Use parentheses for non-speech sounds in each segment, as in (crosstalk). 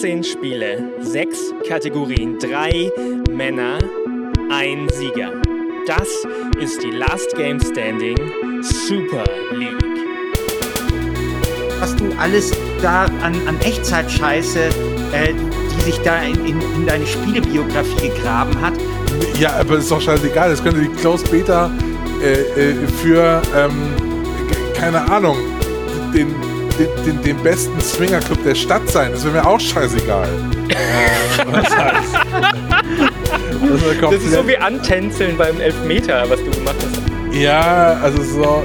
18 Spiele, 6 Kategorien, 3 Männer, ein Sieger. Das ist die Last Game Standing Super League. Was du alles da an, an Echtzeitscheiße, äh, die sich da in, in, in deine Spielebiografie gegraben hat. Ja, aber ist doch scheißegal. Das könnte die Closed Beta äh, äh, für, ähm, keine Ahnung, den, den, den, den besten Swingerclub der Stadt sein. Das wäre mir auch scheißegal. (laughs) was heißt? Das ist so wie Antänzeln beim Elfmeter, was du gemacht hast. Ja, also so.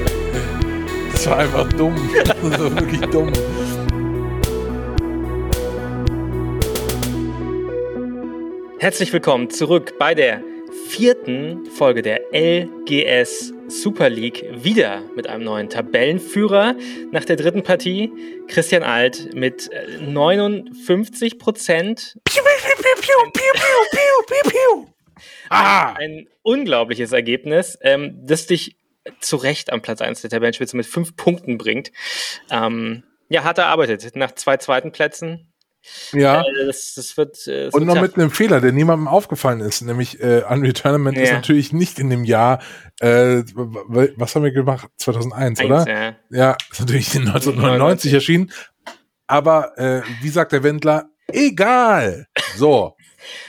Das war einfach dumm. (laughs) Das war wirklich dumm. Herzlich willkommen zurück bei der vierten Folge der LGS Super League. Wieder mit einem neuen Tabellenführer nach der dritten Partie. Christian Alt mit 59 Prozent. Ah! Ein unglaubliches Ergebnis, ähm, das dich zu Recht am Platz 1 der Tabellenspitze mit fünf Punkten bringt. Ähm, ja, hart erarbeitet. Nach zwei zweiten Plätzen Ja. Äh, das, das wird. Äh, das Und noch mit einem Fehler, der niemandem aufgefallen ist, nämlich äh, Unreal Tournament ist Ja. natürlich nicht in dem Jahr, äh, was haben wir gemacht? 2001, Eins, oder? ja. Ja, ist natürlich in 1999 erschienen. Aber äh, wie sagt der Wendler? Egal. So.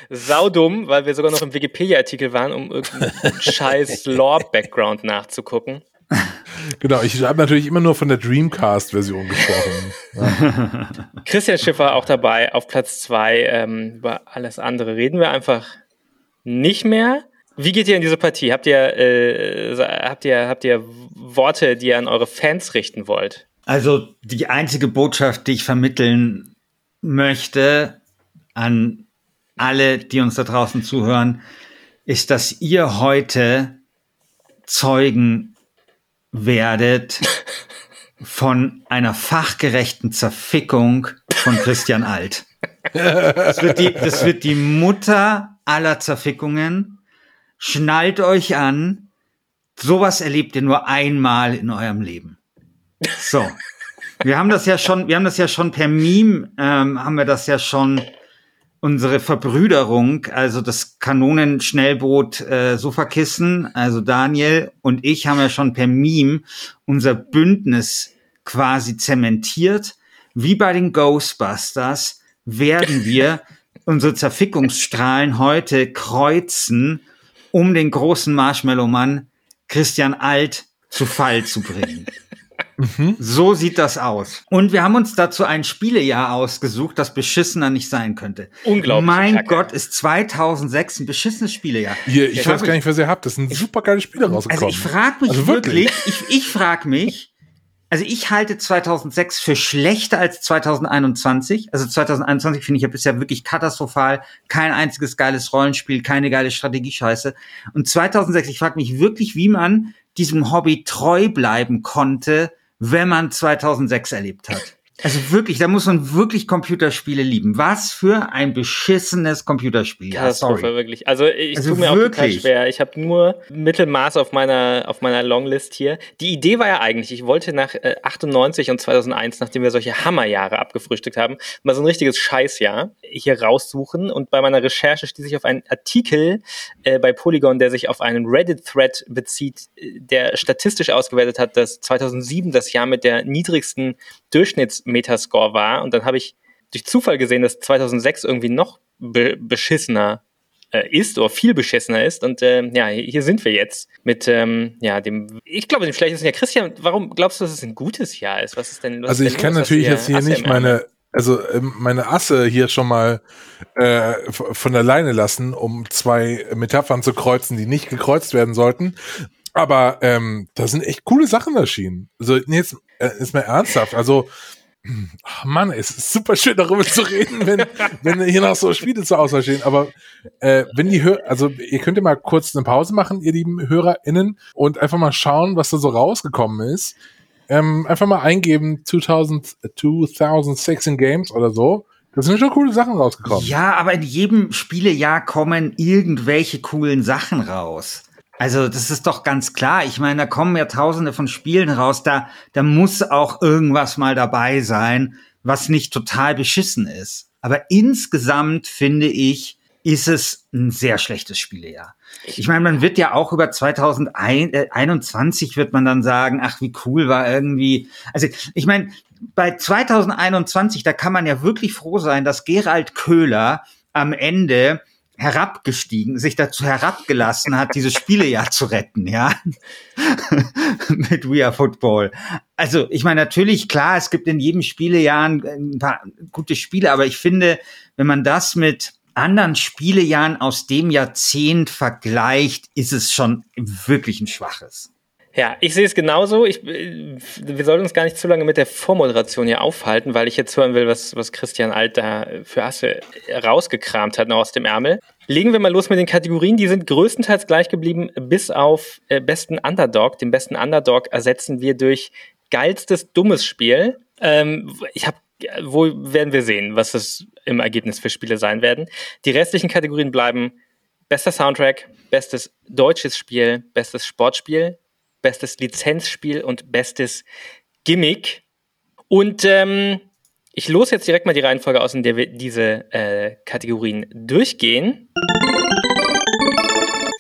Saudumm, weil wir sogar noch im Wikipedia-Artikel waren, um irgendeinen (laughs) scheiß Lore-Background nachzugucken. Genau, ich habe natürlich immer nur von der Dreamcast-Version gesprochen. Christian Schiffer auch dabei auf Platz zwei. Ähm, über alles andere reden wir einfach nicht mehr. Wie geht ihr in diese Partie? Habt ihr, äh, habt ihr, habt ihr Worte, die ihr an eure Fans richten wollt? Also die einzige Botschaft, die ich vermitteln möchte an alle, die uns da draußen zuhören, ist, dass ihr heute Zeugen werdet von einer fachgerechten Zerfickung von Christian Alt. Das wird die, das wird die Mutter aller Zerfickungen. Schnallt euch an. Sowas erlebt ihr nur einmal in eurem Leben. So. Wir haben das ja schon, wir haben das ja schon per Meme, ähm, haben wir das ja schon unsere Verbrüderung, also das Kanonenschnellboot äh, Sofakissen, also Daniel und ich haben ja schon per Meme unser Bündnis quasi zementiert. Wie bei den Ghostbusters werden wir (laughs) unsere Zerfickungsstrahlen heute kreuzen, um den großen Marshmallow-Mann Christian Alt zu Fall zu bringen. So sieht das aus. Und wir haben uns dazu ein Spielejahr ausgesucht, das beschissener nicht sein könnte. Unglaublich. Mein Kacke. Gott, ist 2006 ein beschissenes Spielejahr. Hier, ich Ja, weiß gar nicht, was ihr habt. Das sind super geile Spiele rausgekommen. Also ich frage mich Also wirklich, ich, ich frage mich, also ich halte 2006 für schlechter als 2021. Also 2021 finde ich ja bisher wirklich katastrophal. Kein einziges geiles Rollenspiel, keine geile Strategiescheiße. Und 2006, ich frage mich wirklich, wie man diesem Hobby treu bleiben konnte, wenn man 2006 erlebt hat. Also wirklich, da muss man wirklich Computerspiele lieben. Was für ein beschissenes Computerspiel. Ja, Katastrophe, sorry. wirklich. Also ich Also tue mir auch total wirklich. schwer. Ich habe nur Mittelmaß auf meiner auf meiner Longlist hier. Die Idee war ja eigentlich, ich wollte nach äh, 98 und 2001, nachdem wir solche Hammerjahre abgefrühstückt haben, mal so ein richtiges Scheißjahr hier raussuchen. Und bei meiner Recherche stieß ich auf einen Artikel äh, bei Polygon, der sich auf einen Reddit-Thread bezieht, äh, der statistisch ausgewertet hat, dass 2007 das Jahr mit der niedrigsten Durchschnittsmetascore war. Und dann habe ich durch Zufall gesehen, dass 2006 irgendwie noch be beschissener äh, ist oder viel beschissener ist. Und ähm, ja, hier sind wir jetzt mit ähm, ja dem. Ich glaube, dem schlechtesten Jahr. Christian, warum glaubst du, dass es ein gutes Jahr ist? Was ist denn? Was Also ich denn kann los? Natürlich jetzt hier Asse nicht meine, also ähm, meine Asse hier schon mal äh, von der Leine lassen, um zwei Metaphern zu kreuzen, die nicht gekreuzt werden sollten. Aber ähm, da sind echt coole Sachen erschienen. Also nee, jetzt äh, ist mal ernsthaft. Also ach Mann, es ist super schön darüber zu reden, wenn, wenn hier noch so Spiele zur Auswahl stehen. Aber äh, wenn die Hör also ihr könnt ja mal kurz eine Pause machen, ihr lieben HörerInnen, und einfach mal schauen, was da so rausgekommen ist. Ähm, einfach mal eingeben 2000, 2006 in Games oder so. Da sind schon coole Sachen rausgekommen. Ja, aber in jedem Spielejahr kommen irgendwelche coolen Sachen raus. Also das ist doch ganz klar. Ich meine, da kommen ja tausende von Spielen raus. Da, da muss auch irgendwas mal dabei sein, was nicht total beschissen ist. Aber insgesamt finde ich, ist es ein sehr schlechtes Spielejahr. Ich meine, man wird ja auch über 2021 wird man dann sagen, ach, wie cool war irgendwie. Also ich meine, bei 2021, da kann man ja wirklich froh sein, dass Gerald Köhler am Ende herabgestiegen, sich dazu herabgelassen hat, dieses Spielejahr zu retten, ja, (laughs) mit We Are Football. Also, ich meine, natürlich, klar, es gibt in jedem Spielejahr ein paar gute Spiele, aber ich finde, wenn man das mit anderen Spielejahren aus dem Jahrzehnt vergleicht, ist es schon wirklich ein schwaches. Ja, ich sehe es genauso. Ich, wir sollten uns gar nicht zu lange mit der Vormoderation hier aufhalten, weil ich jetzt hören will, was, was Christian Alt da für Asse rausgekramt hat noch aus dem Ärmel. Legen wir mal los mit den Kategorien. Die sind größtenteils gleich geblieben, bis auf äh, besten Underdog. Den besten Underdog ersetzen wir durch geilstes dummes Spiel. Ähm, ich habe wo werden wir sehen, was das im Ergebnis für Spiele sein werden. Die restlichen Kategorien bleiben bester Soundtrack, bestes deutsches Spiel, bestes Sportspiel, bestes Lizenzspiel und bestes Gimmick. Und ähm, ich los jetzt direkt mal die Reihenfolge aus, in der wir diese äh, Kategorien durchgehen.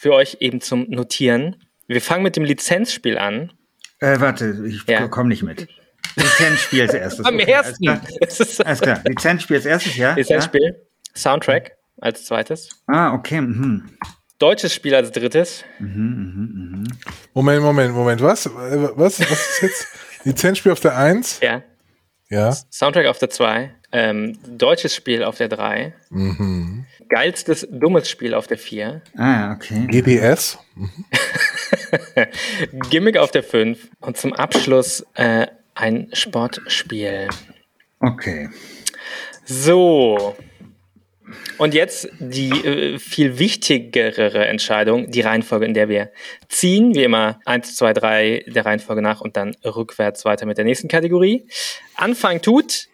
Für euch eben zum Notieren. Wir fangen mit dem Lizenzspiel an. Äh, warte, ich ja. komme nicht mit. Lizenzspiel als erstes. (laughs) Am okay, ersten. Alles klar. alles klar. Lizenzspiel als erstes, ja. Lizenzspiel. Ja? Soundtrack als zweites. Ah, okay. Mhm. Deutsches Spiel als drittes. Mhm, mh, mh. Moment, Moment, Moment. Was? Was, was ist jetzt? (laughs) Lizenzspiel auf der 1? Ja. Ja. Soundtrack auf der 2. Ähm, deutsches Spiel auf der 3. Mhm. Geilstes dummes Spiel auf der 4. Ah, okay. GDS. Mhm. (laughs) Gimmick auf der 5. Und zum Abschluss äh, ein Sportspiel. Okay. So. Und jetzt die äh, viel wichtigere Entscheidung, die Reihenfolge, in der wir ziehen. Wie immer 1, 2, 3 der Reihenfolge nach und dann rückwärts weiter mit der nächsten Kategorie. Anfang tut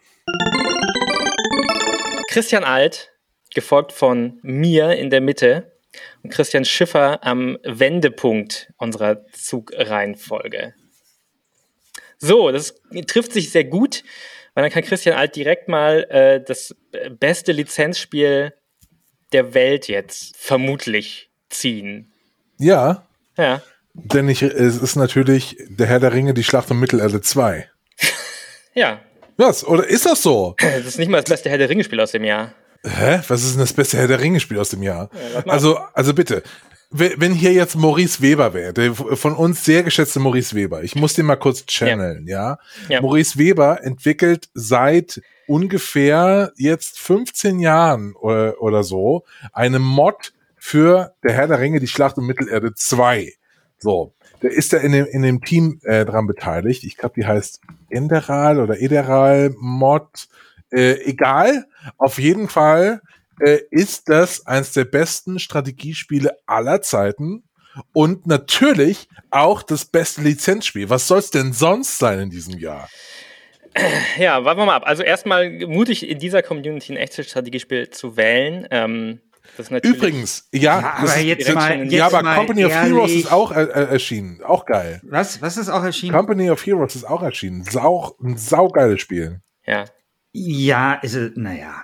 Christian Alt, gefolgt von mir in der Mitte und Christian Schiffer am Wendepunkt unserer Zugreihenfolge. So, das trifft sich sehr gut weil dann kann Christian Alt direkt mal äh, das beste Lizenzspiel der Welt jetzt vermutlich ziehen. Ja. Ja. Denn ich, es ist natürlich der Herr der Ringe, die Schlacht um Mittelerde 2. (laughs) ja. Was? Oder ist das so? Das ist nicht mal das beste Herr der Ringe-Spiel aus dem Jahr. Hä? Was ist denn das beste Herr der Ringe-Spiel aus dem Jahr? Ja, also, also bitte, wenn hier jetzt Maurice Weber wäre, der von uns sehr geschätzte Maurice Weber, ich muss den mal kurz channeln, ja. ja. ja. Maurice Weber entwickelt seit ungefähr jetzt 15 Jahren oder, oder so eine Mod für der Herr der Ringe, die Schlacht um Mittelerde 2. So, der ist da in dem, in dem Team äh, dran beteiligt. Ich glaube, die heißt Enderal oder Ederal Mod. Äh, egal, auf jeden Fall äh, ist das eines der besten Strategiespiele aller Zeiten und natürlich auch das beste Lizenzspiel. Was soll es denn sonst sein in diesem Jahr? Ja, warten wir mal ab. Also erstmal mutig in dieser Community ein echtes Strategiespiel zu wählen. Ähm, Übrigens, ja, ja aber jetzt mal, jetzt ja, aber Company of Heroes ist auch äh, äh, erschienen, auch geil. Was? Was ist auch erschienen? Company of Heroes ist auch erschienen. Sau, ein saugeiles Spiel. Ja, ja, ist es, naja.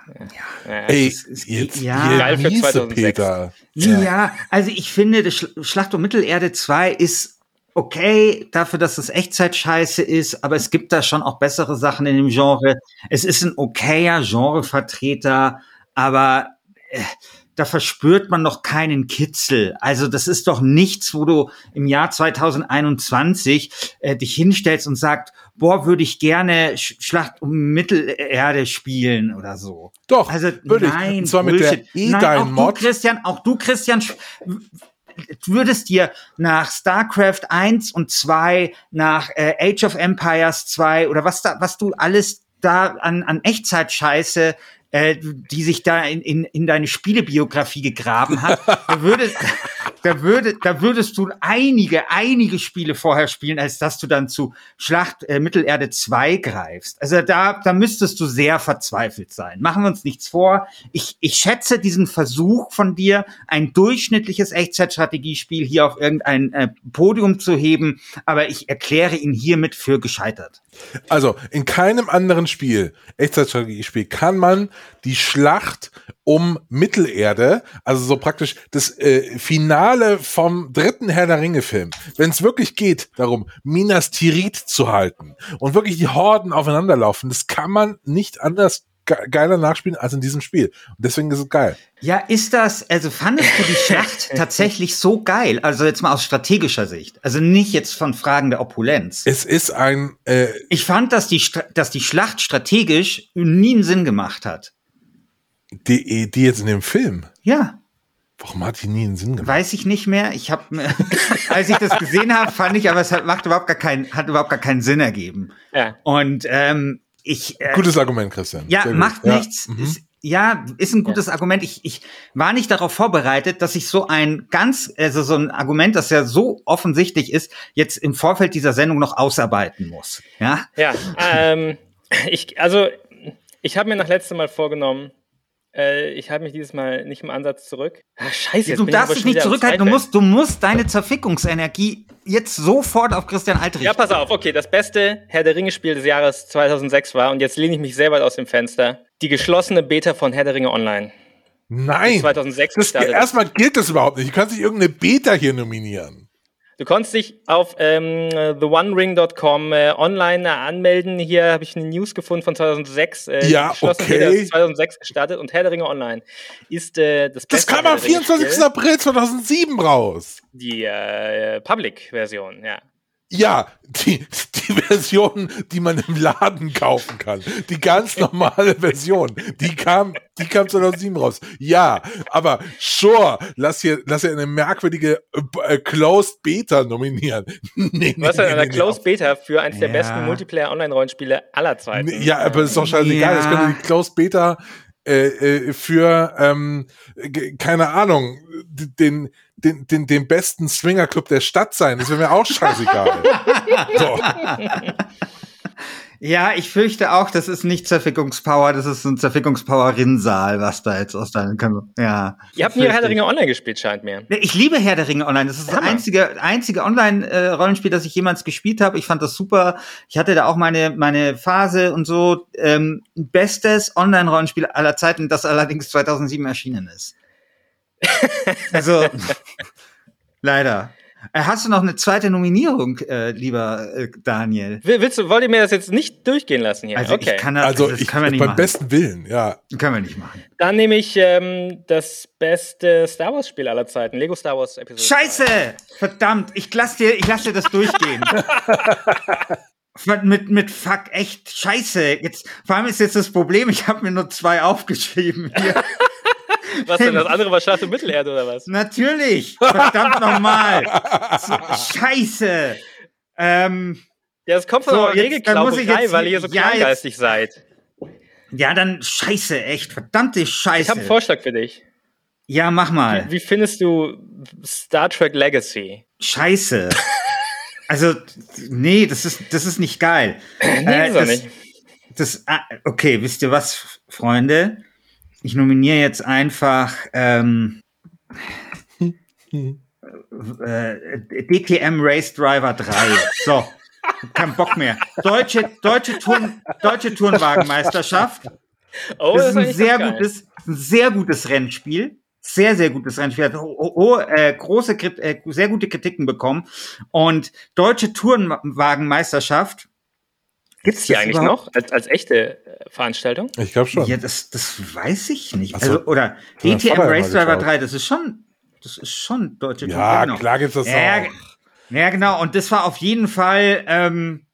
Ja. Ey, es, es, jetzt, ja, geil für 2006. Peter. Ja. ja, also ich finde, das Schlacht um Mittelerde 2 ist okay, dafür, dass es Echtzeit-Scheiße ist, aber es gibt da schon auch bessere Sachen in dem Genre. Es ist ein okayer Genrevertreter, aber äh, da verspürt man noch keinen Kitzel. Also das ist doch nichts, wo du im Jahr 2021 äh, dich hinstellst und sagst, boah, würde ich gerne Schlacht um Mittelerde spielen oder so. Doch, also würde nein, ich. Und zwar Bullshit. mit der e nein, auch du, Christian, auch du, Christian, würdest dir nach StarCraft 1 und 2, nach äh, Age of Empires 2 oder was da, was du alles da an, an Echtzeit-Scheiße äh, die sich da in, in, in deine Spielebiografie gegraben hat, (laughs) würde, da würde, da würdest du einige, einige Spiele vorher spielen, als dass du dann zu Schlacht äh, Mittelerde 2 greifst. Also da, da müsstest du sehr verzweifelt sein. Machen wir uns nichts vor. Ich, ich schätze diesen Versuch von dir, ein durchschnittliches Echtzeitstrategiespiel hier auf irgendein äh, Podium zu heben, aber ich erkläre ihn hiermit für gescheitert. Also in keinem anderen Spiel, Echtzeitstrategiespiel, kann man die Schlacht um Mittelerde, also so praktisch das äh, Finale vom dritten Herr der Ringe Film, wenn es wirklich geht darum, Minas Tirith zu halten und wirklich die Horden aufeinanderlaufen, das kann man nicht anders geiler nachspielen als in diesem Spiel. Und deswegen ist es geil. Ja, ist das, also fandest du die Schlacht (laughs) tatsächlich so geil? Also jetzt mal aus strategischer Sicht. Also nicht jetzt von Fragen der Opulenz. Es ist ein. Äh ich fand, dass die, dass die Schlacht strategisch nie einen Sinn gemacht hat. Die, die jetzt in dem Film? Ja. Warum hat die nie einen Sinn gemacht? Weiß ich nicht mehr. Ich habe, (laughs) als ich das gesehen habe, fand ich, aber es hat, macht überhaupt gar keinen, hat überhaupt gar keinen Sinn ergeben. Ja. Und ähm, ich. Äh, Gutes Argument, Christian. Ja, macht ja. nichts. Mhm. Ist, ja, ist ein gutes ja. Argument. Ich, ich war nicht darauf vorbereitet, dass ich so ein ganz, also so ein Argument, das ja so offensichtlich ist, jetzt im Vorfeld dieser Sendung noch ausarbeiten muss. Ja. Ja. Ähm, ich, also ich habe mir nach letztem Mal vorgenommen, äh, ich halte mich dieses Mal nicht im Ansatz zurück. Ah, scheiße, du darfst dich nicht zurückhalten. Du musst, du musst deine Zerfickungsenergie jetzt sofort auf Christian Alt richten. Ja, pass auf. Okay, das beste Herr der Ringe-Spiel des Jahres 2006 war, und jetzt lehne ich mich sehr weit aus dem Fenster, die geschlossene Beta von Herr der Ringe Online. Nein. 2006 das, erstmal gilt das überhaupt nicht. Du kannst nicht irgendeine Beta hier nominieren. Du konntest dich auf ähm, theonering.com äh, online äh, anmelden. Hier habe ich eine News gefunden von 2006. Äh, ja, okay. 2006 gestartet und Herr der Ringe Online ist äh, das Das kam am 24. April 2007 raus. Die äh, Public-Version, ja. Ja, die, die Version, die man im Laden kaufen kann. Die ganz normale Version. Die kam, die kam 2007 raus. Ja, aber sure, lass hier, lass hier eine merkwürdige äh, Closed Beta nominieren. (laughs) nee, Was nee, eine nee, Closed Beta für eines ja. der besten Multiplayer-Online-Rollenspiele aller Zeiten. Ja, aber ist doch scheißegal. Ja. Das könnte die Closed Beta äh, äh, für, ähm, keine Ahnung, den, den, den, den besten Swingerclub der Stadt sein. Das wäre mir auch scheißegal. (laughs) so. Ja, ich fürchte auch, das ist nicht Zerfickungspower, das ist ein Zerfickungspower-Rinnsal, was da jetzt aus deinem kann. Ja. Ihr habt nie Herr der Ringe Online gespielt, scheint mir. Ich liebe Herr der Ringe Online. Das ist das einzige, einzige Online-Rollenspiel, das ich jemals gespielt habe. Ich fand das super. Ich hatte da auch meine, meine Phase und so. Ähm, bestes Online-Rollenspiel aller Zeiten, das allerdings 2007 erschienen ist. (laughs) also, (laughs) leider. Äh, hast du noch eine zweite Nominierung, äh, lieber äh, Daniel? Willst du, wollt ihr mir das jetzt nicht durchgehen lassen hier? Also okay. ich kann das, also das ich, können wir nicht beim machen. besten Willen, ja. Können wir nicht machen. Dann nehme ich ähm, das beste Star Wars Spiel aller Zeiten, Lego Star Wars Episode. Scheiße! 2. Verdammt, ich lass dir, ich lass dir das durchgehen. (laughs) mit, mit fuck, echt scheiße. Jetzt, vor allem ist jetzt das Problem, ich habe mir nur zwei aufgeschrieben hier. (laughs) Was denn? Das andere war Schlacht um Mittelerde oder was? Natürlich! Verdammt nochmal! Scheiße! Ähm, ja, das kommt von so, der Regelklauberei, weil ihr so ja, kleingeistig jetzt, seid. Ja, dann scheiße, echt, verdammte Scheiße. Ich habe einen Vorschlag für dich. Ja, mach mal. Wie, wie findest du Star Trek Legacy? Scheiße. (laughs) also, nee, das ist, das ist nicht geil. nee, äh, das, nicht. Das, ah, okay, wisst ihr was, Freunde? Ich nominiere jetzt einfach ähm, (laughs) äh, DTM Race Driver 3. So, kein Bock mehr. Deutsche, deutsche, Turn, deutsche Turnwagenmeisterschaft. Oh, das, ist ein sehr gutes, ein sehr gutes Rennspiel. Sehr, sehr gutes Rennspiel. Hat oh, oh, äh, große, äh, sehr gute Kritiken bekommen. Und deutsche Turnwagenmeisterschaft Gibt's die eigentlich überhaupt? noch als, als echte äh, Veranstaltung? Ich glaube schon. Ja, das, das weiß ich nicht. Also, also oder DTM Race Driver 3, das ist schon, das ist schon deutsche Ja, genau. klar gibt's das ja, auch. Ja, genau. Und das war auf jeden Fall, ähm,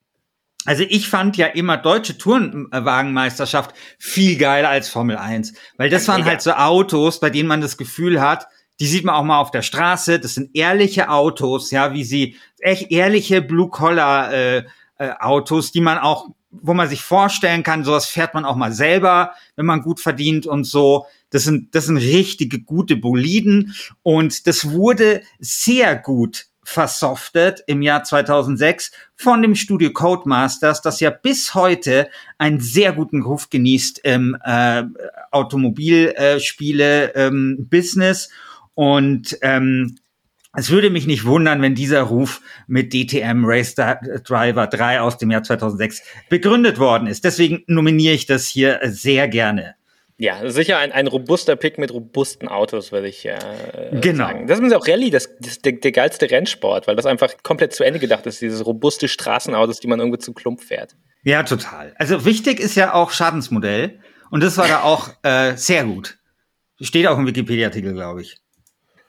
also ich fand ja immer deutsche Tourenwagenmeisterschaft viel geiler als Formel 1. Weil das waren halt so Autos, bei denen man das Gefühl hat, die sieht man auch mal auf der Straße. Das sind ehrliche Autos, ja, wie sie echt ehrliche Blue Collar äh, äh, Autos, die man auch wo man sich vorstellen kann, sowas fährt man auch mal selber, wenn man gut verdient und so. Das sind, das sind richtige gute Boliden und das wurde sehr gut versoftet im Jahr 2006 von dem Studio Codemasters, das ja bis heute einen sehr guten Ruf genießt im äh, Automobilspiele-Business. Äh, und ähm, es würde mich nicht wundern, wenn dieser Ruf mit DTM Race Driver 3 aus dem Jahr 2006 begründet worden ist. Deswegen nominiere ich das hier sehr gerne. Ja, sicher ein, ein robuster Pick mit robusten Autos, würde ich äh, genau. sagen. Das ist auch Rallye, das, das der, der geilste Rennsport, weil das einfach komplett zu Ende gedacht ist, diese robuste Straßenautos, die man irgendwie zu Klump fährt. Ja, total. Also wichtig ist ja auch Schadensmodell und das war da auch äh, sehr gut. Steht auch im Wikipedia-Artikel, glaube ich.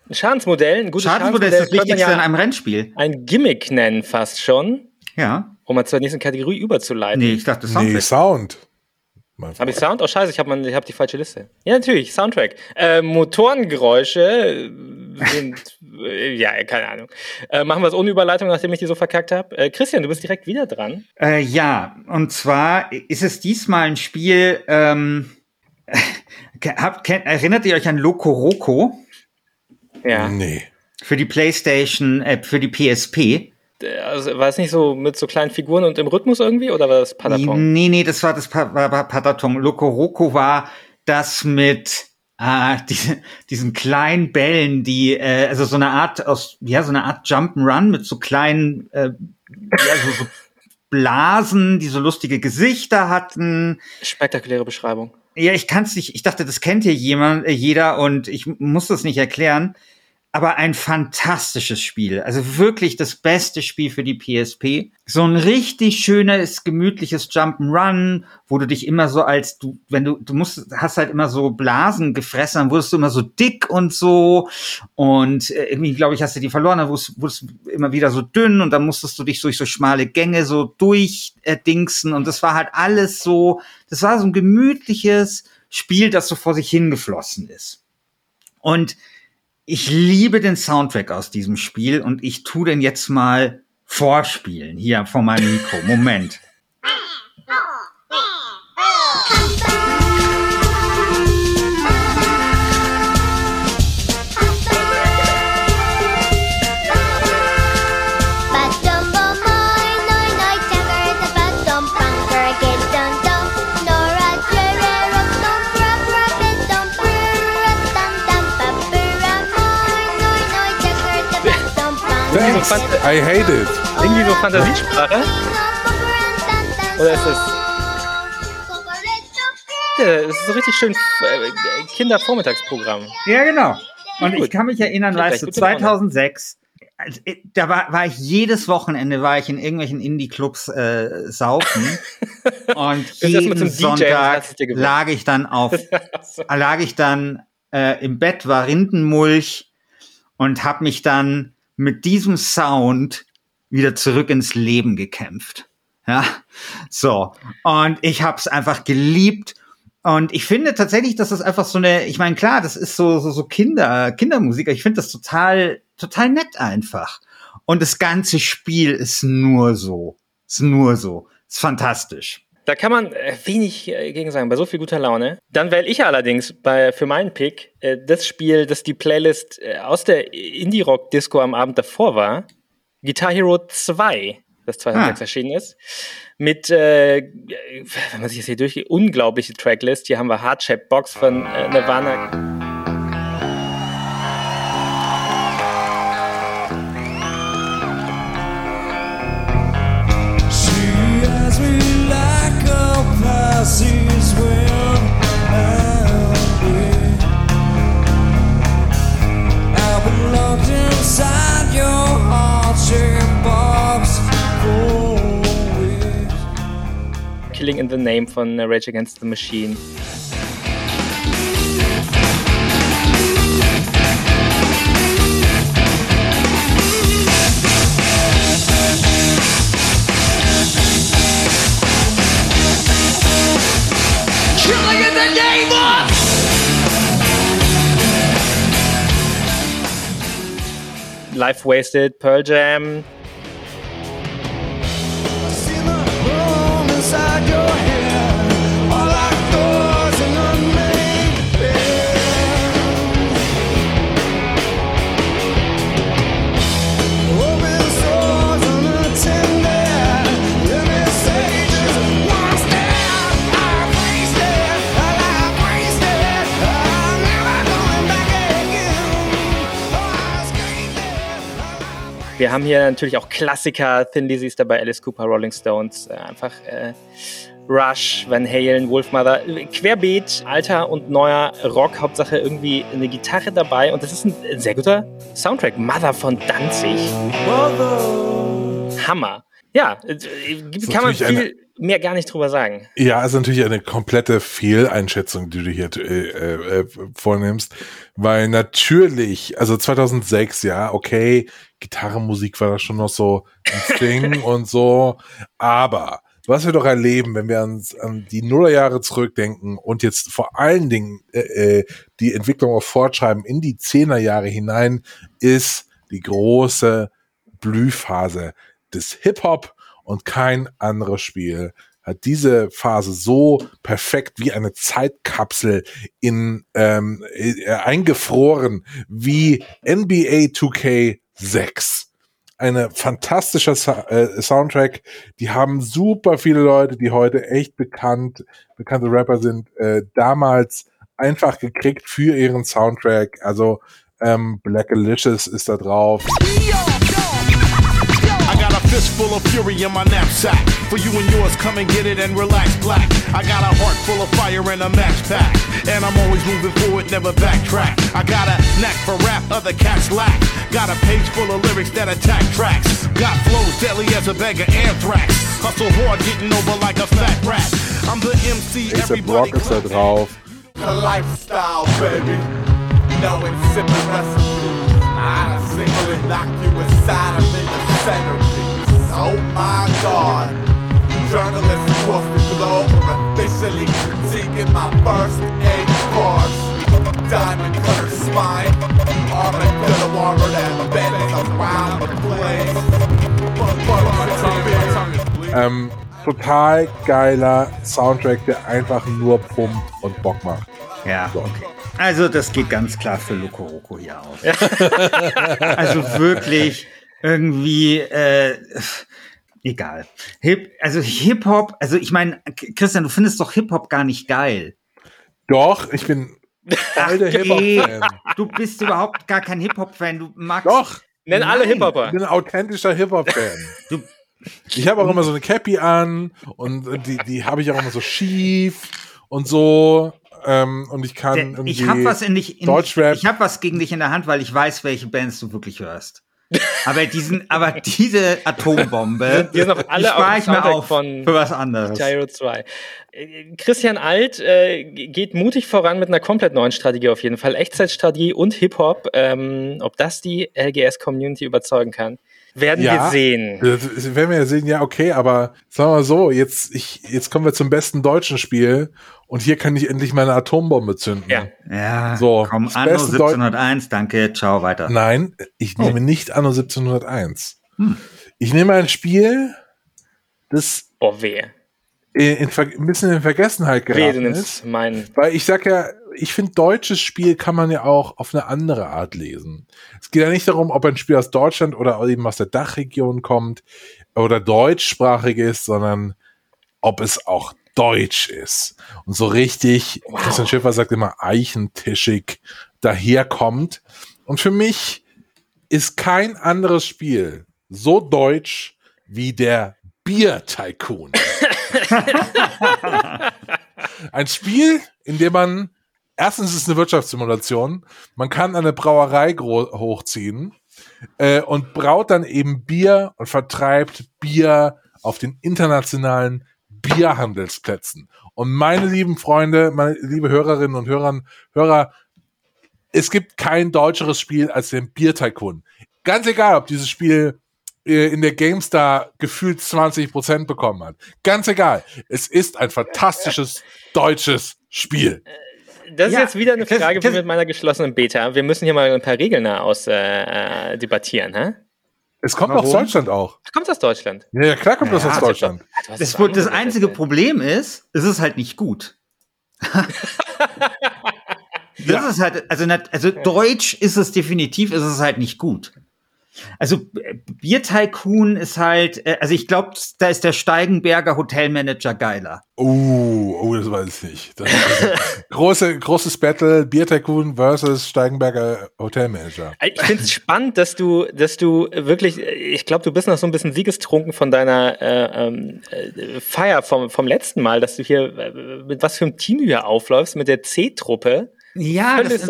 Ein Schadensmodell, ein gutes Schadensmodell, Schadensmodell ist das Wichtigste ja in einem Rennspiel. Ein Gimmick nennen fast schon. Ja. Um mal zur nächsten Kategorie überzuleiten. Nee, ich dachte Soundtrack. Nee, Sound. Habe ich Sound? Oh scheiße, ich habe hab die falsche Liste. Ja, natürlich, Soundtrack. Äh, Motorengeräusche sind, äh, ja, keine Ahnung. Äh, machen wir es ohne Überleitung, nachdem ich die so verkackt habe. Äh, Christian, du bist direkt wieder dran. Äh, ja, und zwar ist es diesmal ein Spiel, ähm, (laughs) hab, kennt, erinnert ihr euch an Loco Roco? Ja. Nee. Für die PlayStation, äh, für die PSP. Also war es nicht so mit so kleinen Figuren und im Rhythmus irgendwie oder war das Pataton? Nee, nee, das war das pa war Pataton. Loco Roco war das mit (laughs) äh, diese, diesen kleinen Bällen, die äh, also so eine Art aus ja so eine Art Jump'n'Run mit so kleinen äh, ja, so, so Blasen, die so lustige Gesichter hatten. Spektakuläre Beschreibung. Ja, ich kann's nicht. Ich dachte, das kennt hier jemand, äh, jeder und ich muss das nicht erklären aber ein fantastisches Spiel. Also wirklich das beste Spiel für die PSP. So ein richtig schönes, gemütliches Jump'n'Run, wo du dich immer so als du, wenn du, du musst, hast halt immer so Blasen gefressen, dann wurdest du immer so dick und so. Und äh, irgendwie, glaube ich, hast du die verloren, dann wurdest, wurdest du immer wieder so dünn und dann musstest du dich durch so schmale Gänge so durchdingsen. Und das war halt alles so, das war so ein gemütliches Spiel, das so vor sich hingeflossen ist. Und ich liebe den Soundtrack aus diesem Spiel und ich tu den jetzt mal vorspielen hier vor meinem Mikro. Moment. Thanks. I hate it. Irgendwie so Fantasiesprache? Oder ist das. Ja, das ist so richtig schön äh, Kindervormittagsprogramm. Ja, genau. Und ich kann mich erinnern, weißt du, 2006, also, äh, da war, war ich jedes Wochenende war ich in irgendwelchen Indie-Clubs äh, saufen (laughs) und jeden Sonntag lag ich dann auf, (laughs) lag ich dann äh, im Bett, war Rindenmulch und habe mich dann mit diesem Sound wieder zurück ins Leben gekämpft. Ja, so. Und ich habe es einfach geliebt. Und ich finde tatsächlich, dass das einfach so eine, ich meine, klar, das ist so, so, so Kinder, Kindermusik. Ich finde das total, total nett einfach. Und das ganze Spiel ist nur so. Ist nur so. Ist fantastisch. Da kann man äh, wenig äh, gegen sagen, bei so viel guter Laune. Dann wähle ich allerdings bei, für meinen Pick äh, das Spiel, das die Playlist aus der Indie-Rock-Disco am Abend davor war. Guitar Hero 2, das 2006 ah. erschienen ist. Mit, äh, wenn man sich das hier durchgeht, unglaubliche Tracklist. Hier haben wir Hardshap Box von äh, Nirvana. Killing in the Name von Rage Against the Machine. Killing in the Name of Life Wasted, Pearl Jam, Wir haben hier natürlich auch Klassiker, Thin Lizzy ist dabei, Alice Cooper, Rolling Stones, äh, einfach äh, Rush, Van Halen, Wolfmother, querbeet, alter und neuer Rock, Hauptsache irgendwie eine Gitarre dabei und das ist ein sehr guter Soundtrack. Mother von Danzig. Hammer. Ja, äh, kann man viel mehr gar nicht drüber sagen. Ja, ist natürlich eine komplette Fehleinschätzung, die du hier äh, äh, vornimmst, weil natürlich, also 2006, ja, okay, Gitarrenmusik war da schon noch so ein (laughs) Ding und so, aber was wir doch erleben, wenn wir uns an die Nullerjahre zurückdenken und jetzt vor allen Dingen äh, äh, die Entwicklung auf fortschreiben in die Zehnerjahre hinein, ist die große Blühphase des Hip-Hop und kein anderes Spiel hat diese Phase so perfekt wie eine Zeitkapsel in ähm, äh, eingefroren wie NBA 2K6 eine fantastischer äh, Soundtrack. Die haben super viele Leute, die heute echt bekannt, bekannte Rapper sind, äh, damals einfach gekriegt für ihren Soundtrack. Also ähm, Black Alicious ist da drauf. Fist full of fury in my knapsack. For you and yours, come and get it and relax black. I got a heart full of fire and a match pack. And I'm always moving forward, never backtrack. I got a knack for rap, other cats lack. Got a page full of lyrics that attack tracks. Got flows deadly as a bag of anthrax. Hustle hard, getting over like a fat rat. I'm the MC, everybody. Ist da drauf. The lifestyle, baby. Knowing sipping recipes. I single and knock you inside, I'm in the center. Oh my God. Journalists across the globe are officially critiquing my first eight bars. Diamond cutter spine, armadillo armor that bends around the place. Ähm, total geiler Soundtrack, der einfach nur Pump und Bock macht. Ja, so. okay. Also das geht ganz klar für Loco Roco hier aus. (laughs) also wirklich irgendwie, äh, egal. Hip, also Hip-Hop, also ich meine, Christian, du findest doch Hip-Hop gar nicht geil. Doch, ich bin der Hip-Hop-Fan. Du bist überhaupt gar kein Hip-Hop-Fan. Du magst. Doch. Nenn alle Hip-Hopper. Ich bin ein authentischer Hip-Hop-Fan. ich habe auch immer so eine Cappy an und die, die habe ich auch immer so schief und so. Ähm, und ich kann irgendwie ich habe was in dich, in, Deutschrap. Ich habe was gegen dich in der Hand, weil ich weiß, welche Bands du wirklich hörst. Aber diesen, aber diese Atombombe, die sind noch alle spare ich mir auf von für was anderes. Gyro 2. Äh, Christian Alt äh, geht mutig voran mit einer komplett neuen Strategie auf jeden Fall. Echtzeitstrategie und Hip-Hop. Ähm, ob das die LGS-Community überzeugen kann. Werden ja, wir sehen. Das werden wir ja sehen, ja, okay, aber sagen wir mal so, jetzt, ich, jetzt kommen wir zum besten deutschen Spiel und hier kann ich endlich meine Atombombe zünden. Ja, ja so, komm, Anno 1701, danke, ciao, weiter. Nein, ich oh. nehme nicht Anno 1701. Hm. Ich nehme ein Spiel, das oh, weh. In, in, ein bisschen in Vergessenheit geraten ist. Mein weil ich sag ja, ich finde, deutsches Spiel kann man ja auch auf eine andere Art lesen. Es geht ja nicht darum, ob ein Spiel aus Deutschland oder eben aus der Dachregion kommt oder deutschsprachig ist, sondern ob es auch deutsch ist. Und so richtig, wow. Christian Schiffer sagt immer eichentischig daherkommt. Und für mich ist kein anderes Spiel so deutsch wie der Bier Tycoon. (laughs) (laughs) Ein Spiel, in dem man erstens ist es eine Wirtschaftssimulation. Man kann eine Brauerei hochziehen äh, und braut dann eben Bier und vertreibt Bier auf den internationalen Bierhandelsplätzen. Und meine lieben Freunde, meine liebe Hörerinnen und Hörer, Hörer, es gibt kein deutscheres Spiel als den Bier Tycoon. Ganz egal, ob dieses Spiel in der GameStar gefühlt 20% bekommen hat. Ganz egal. Es ist ein fantastisches deutsches Spiel das ja, ist jetzt wieder eine Frage das, mit meiner geschlossenen Beta. Wir müssen hier mal ein paar Regeln aus äh, äh debattieren, hä? Es kommt Warum? aus Deutschland auch. Kommt aus Deutschland? Ja, ja klar kommt ja, das aus Deutschland. Das, das, das einzige Problem ist, es ist halt nicht gut. (laughs) (laughs) das ja. ist halt, also, also Deutsch ist es definitiv, ist es halt nicht gut. Also Bier Tycoon ist halt, äh, also ich glaube, da ist der Steigenberger Hotelmanager geiler. Oh, oh, das weiß ich nicht. Das ist (laughs) große, großes Battle, Bier Tycoon versus Steigenberger Hotelmanager. Ich finde es spannend, dass du, dass du wirklich, ich glaube, du bist noch so ein bisschen siegestrunken von deiner äh, ähm, äh, Feier vom, vom letzten Mal, dass du hier, äh, mit was für einem Team du hier aufläufst, mit der C-Truppe. Ja, das, ist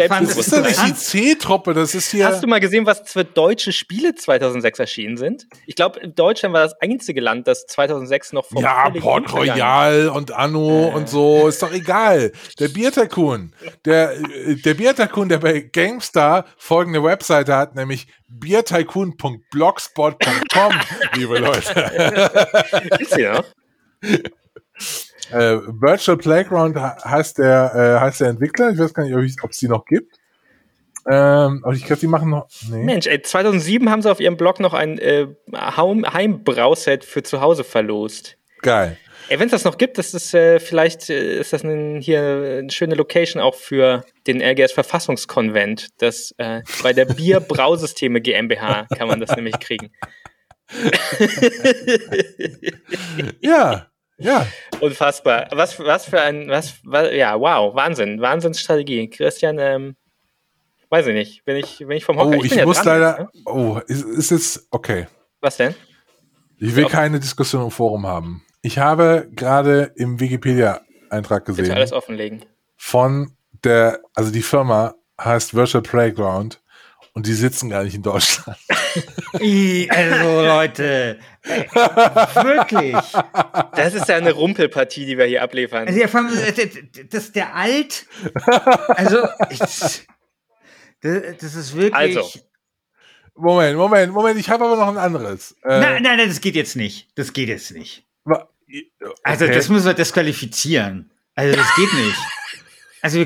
doch nicht die C-Truppe, das ist hier. Hast du mal gesehen, was für deutsche Spiele 2006 erschienen sind? Ich glaube, Deutschland war das einzige Land, das 2006 noch vom ja, Port Royal und Anno und so, ist doch egal. Der Bier Tycoon, der, äh, der Bier Tycoon, der bei GameStar folgende Webseite hat, nämlich biertycoon.blogspot.com, (laughs) liebe Leute. Die noch? (laughs) Äh, Virtual Playground he- heißt der, äh, heißt der Entwickler. Ich weiß gar nicht, ob es die noch gibt. Ähm, aber ich glaube, die machen noch. Nee. Mensch, ey, 2007 haben sie auf ihrem Blog noch ein äh, Heim- Heimbrauset für zu Hause verlost. Geil. Ey, wenn es das noch gibt, das ist äh, vielleicht äh, ist das ein, hier eine schöne Location auch für den LGS Verfassungskonvent. Das äh, bei der Bier Brausysteme GmbH kann man das nämlich kriegen. (laughs) Ja, ja. Unfassbar. Was, was für ein, was, was, ja, wow, Wahnsinn, Wahnsinnsstrategie. Christian, ähm, weiß ich nicht, bin ich, bin ich vom Hocker. Oh, ich ja muss dran, leider. ne? Oh, ist, ist jetzt. Okay. Was denn? Ich will keine Diskussion im Forum haben. Ich habe gerade im Wikipedia-Eintrag Bitte gesehen alles offenlegen. von der, also die Firma heißt Virtual Playground und die sitzen gar nicht in Deutschland. I, also Leute, wirklich. Das ist ja eine Rumpelpartie, die wir hier abliefern. Also ja, vor allem, äh, das ist der Alt. Also ich, das, das ist wirklich. Also. Moment, Moment, Moment, ich habe aber noch ein anderes. Äh, Nein, nein, nein, das geht jetzt nicht. Das geht jetzt nicht. Also okay. das müssen wir disqualifizieren. Also das geht nicht. Also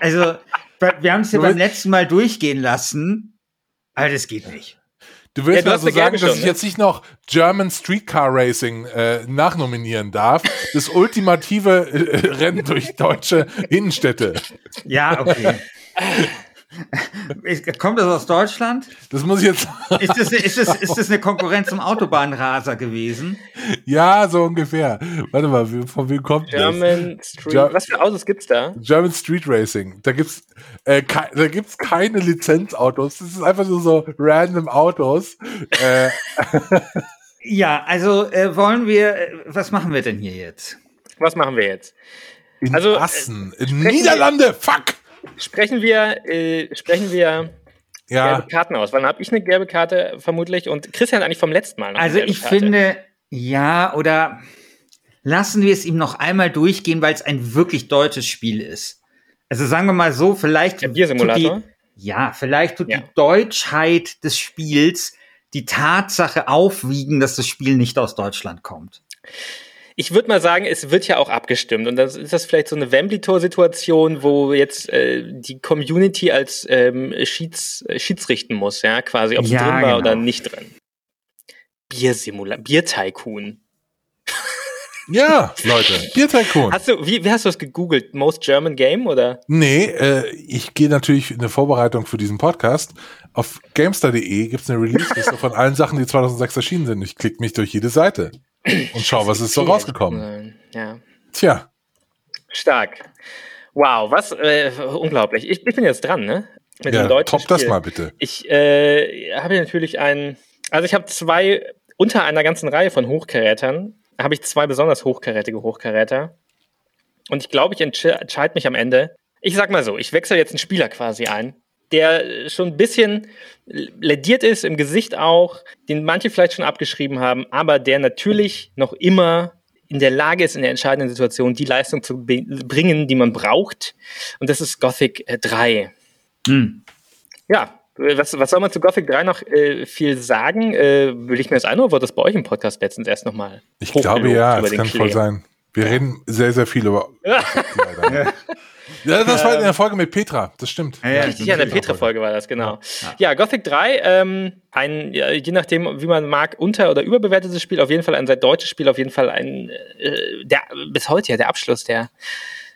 also wir haben es ja Du beim willst- letzten Mal durchgehen lassen, aber das geht nicht. Du willst Ja, also sagen, Gabe dass schon, ich ne? jetzt nicht noch German Streetcar Racing äh, nachnominieren darf? Das ultimative äh, Rennen durch deutsche Innenstädte. Ja, okay. Kommt das aus Deutschland? Das muss ich jetzt. Ist das, ist das, ist das eine Konkurrenz zum Autobahnraser gewesen? ja, so ungefähr. Warte mal, von wem kommt das? German Street. Ger- Was für Autos gibt's da? German Street Racing. Da gibt's äh, da gibt's keine Lizenzautos. Das ist einfach nur so random Autos. Äh, (laughs) Ja, also äh, wollen wir, äh, was machen wir denn hier jetzt? Was machen wir jetzt? in Also, äh, Assen, in Niederlande. Fuck. Sprechen wir, äh, sprechen wir Ja, gelbe Karten aus. Wann habe ich eine gelbe Karte vermutlich? Und Christian eigentlich vom letzten Mal. noch eine Also gelbe ich Karte. finde, ja, oder lassen wir es ihm noch einmal durchgehen, weil es ein wirklich deutsches Spiel ist. Also sagen wir mal so, vielleicht Der Biersimulator? tut die, ja, vielleicht tut Ja. die Deutschheit des Spiels die Tatsache aufwiegen, dass das Spiel nicht aus Deutschland kommt. Ich würde mal sagen, es wird ja auch abgestimmt. Und dann ist das vielleicht so eine Wembley-Tor-Situation, wo jetzt äh, die Community als ähm, Schieds, äh, Schiedsrichten muss, ja, quasi, ob sie Ja, drin war genau. oder nicht drin. Biersimulator, Bier-Tycoon. ja, (laughs) Leute. Bier Tycoon. Hast du, wie, wie hast du das gegoogelt? Most German Game oder? Nee, äh, ich gehe natürlich in der Vorbereitung für diesen Podcast. Auf gamestar.de gibt es eine Release-Liste (laughs) von allen Sachen, die 2006 erschienen sind. Ich klicke mich durch jede Seite und schau, was ist so rausgekommen. Ja, Tja, stark. Wow, was äh, unglaublich. Ich, ich bin jetzt dran, ne? Mit ja, dem deutschen top das Spiel. mal bitte. Ich äh, habe natürlich ein, also ich habe zwei, unter einer ganzen Reihe von Hochkarätern, habe ich zwei besonders hochkarätige Hochkaräter. Und ich glaube, ich entsche- entscheide mich am Ende. Ich sag mal so, ich wechsle jetzt einen Spieler quasi ein, der schon ein bisschen lediert ist, im Gesicht auch, den manche vielleicht schon abgeschrieben haben, aber der natürlich noch immer in der Lage ist, in der entscheidenden Situation die Leistung zu bringen, die man braucht. Und das ist Gothic äh, 3. Hm. Ja, was, was soll man zu Gothic 3 noch äh, viel sagen? Äh, will ich mir das ein oder wurde das bei euch im Podcast letztens erst nochmal? Ich glaube ja, es kann voll Klee? sein. Wir reden sehr, sehr viel über. Ja. (laughs) (laughs) ja, das war in der Folge mit Petra, das stimmt. Ja, ja, Richtig, ja, in der Petra-Folge war das, genau. Ja, Gothic 3, ähm, ein, ja, je nachdem, wie man mag, unter- oder überbewertetes Spiel, auf jeden Fall ein sehr deutsches Spiel, auf jeden Fall ein, äh, der, bis heute ja der Abschluss der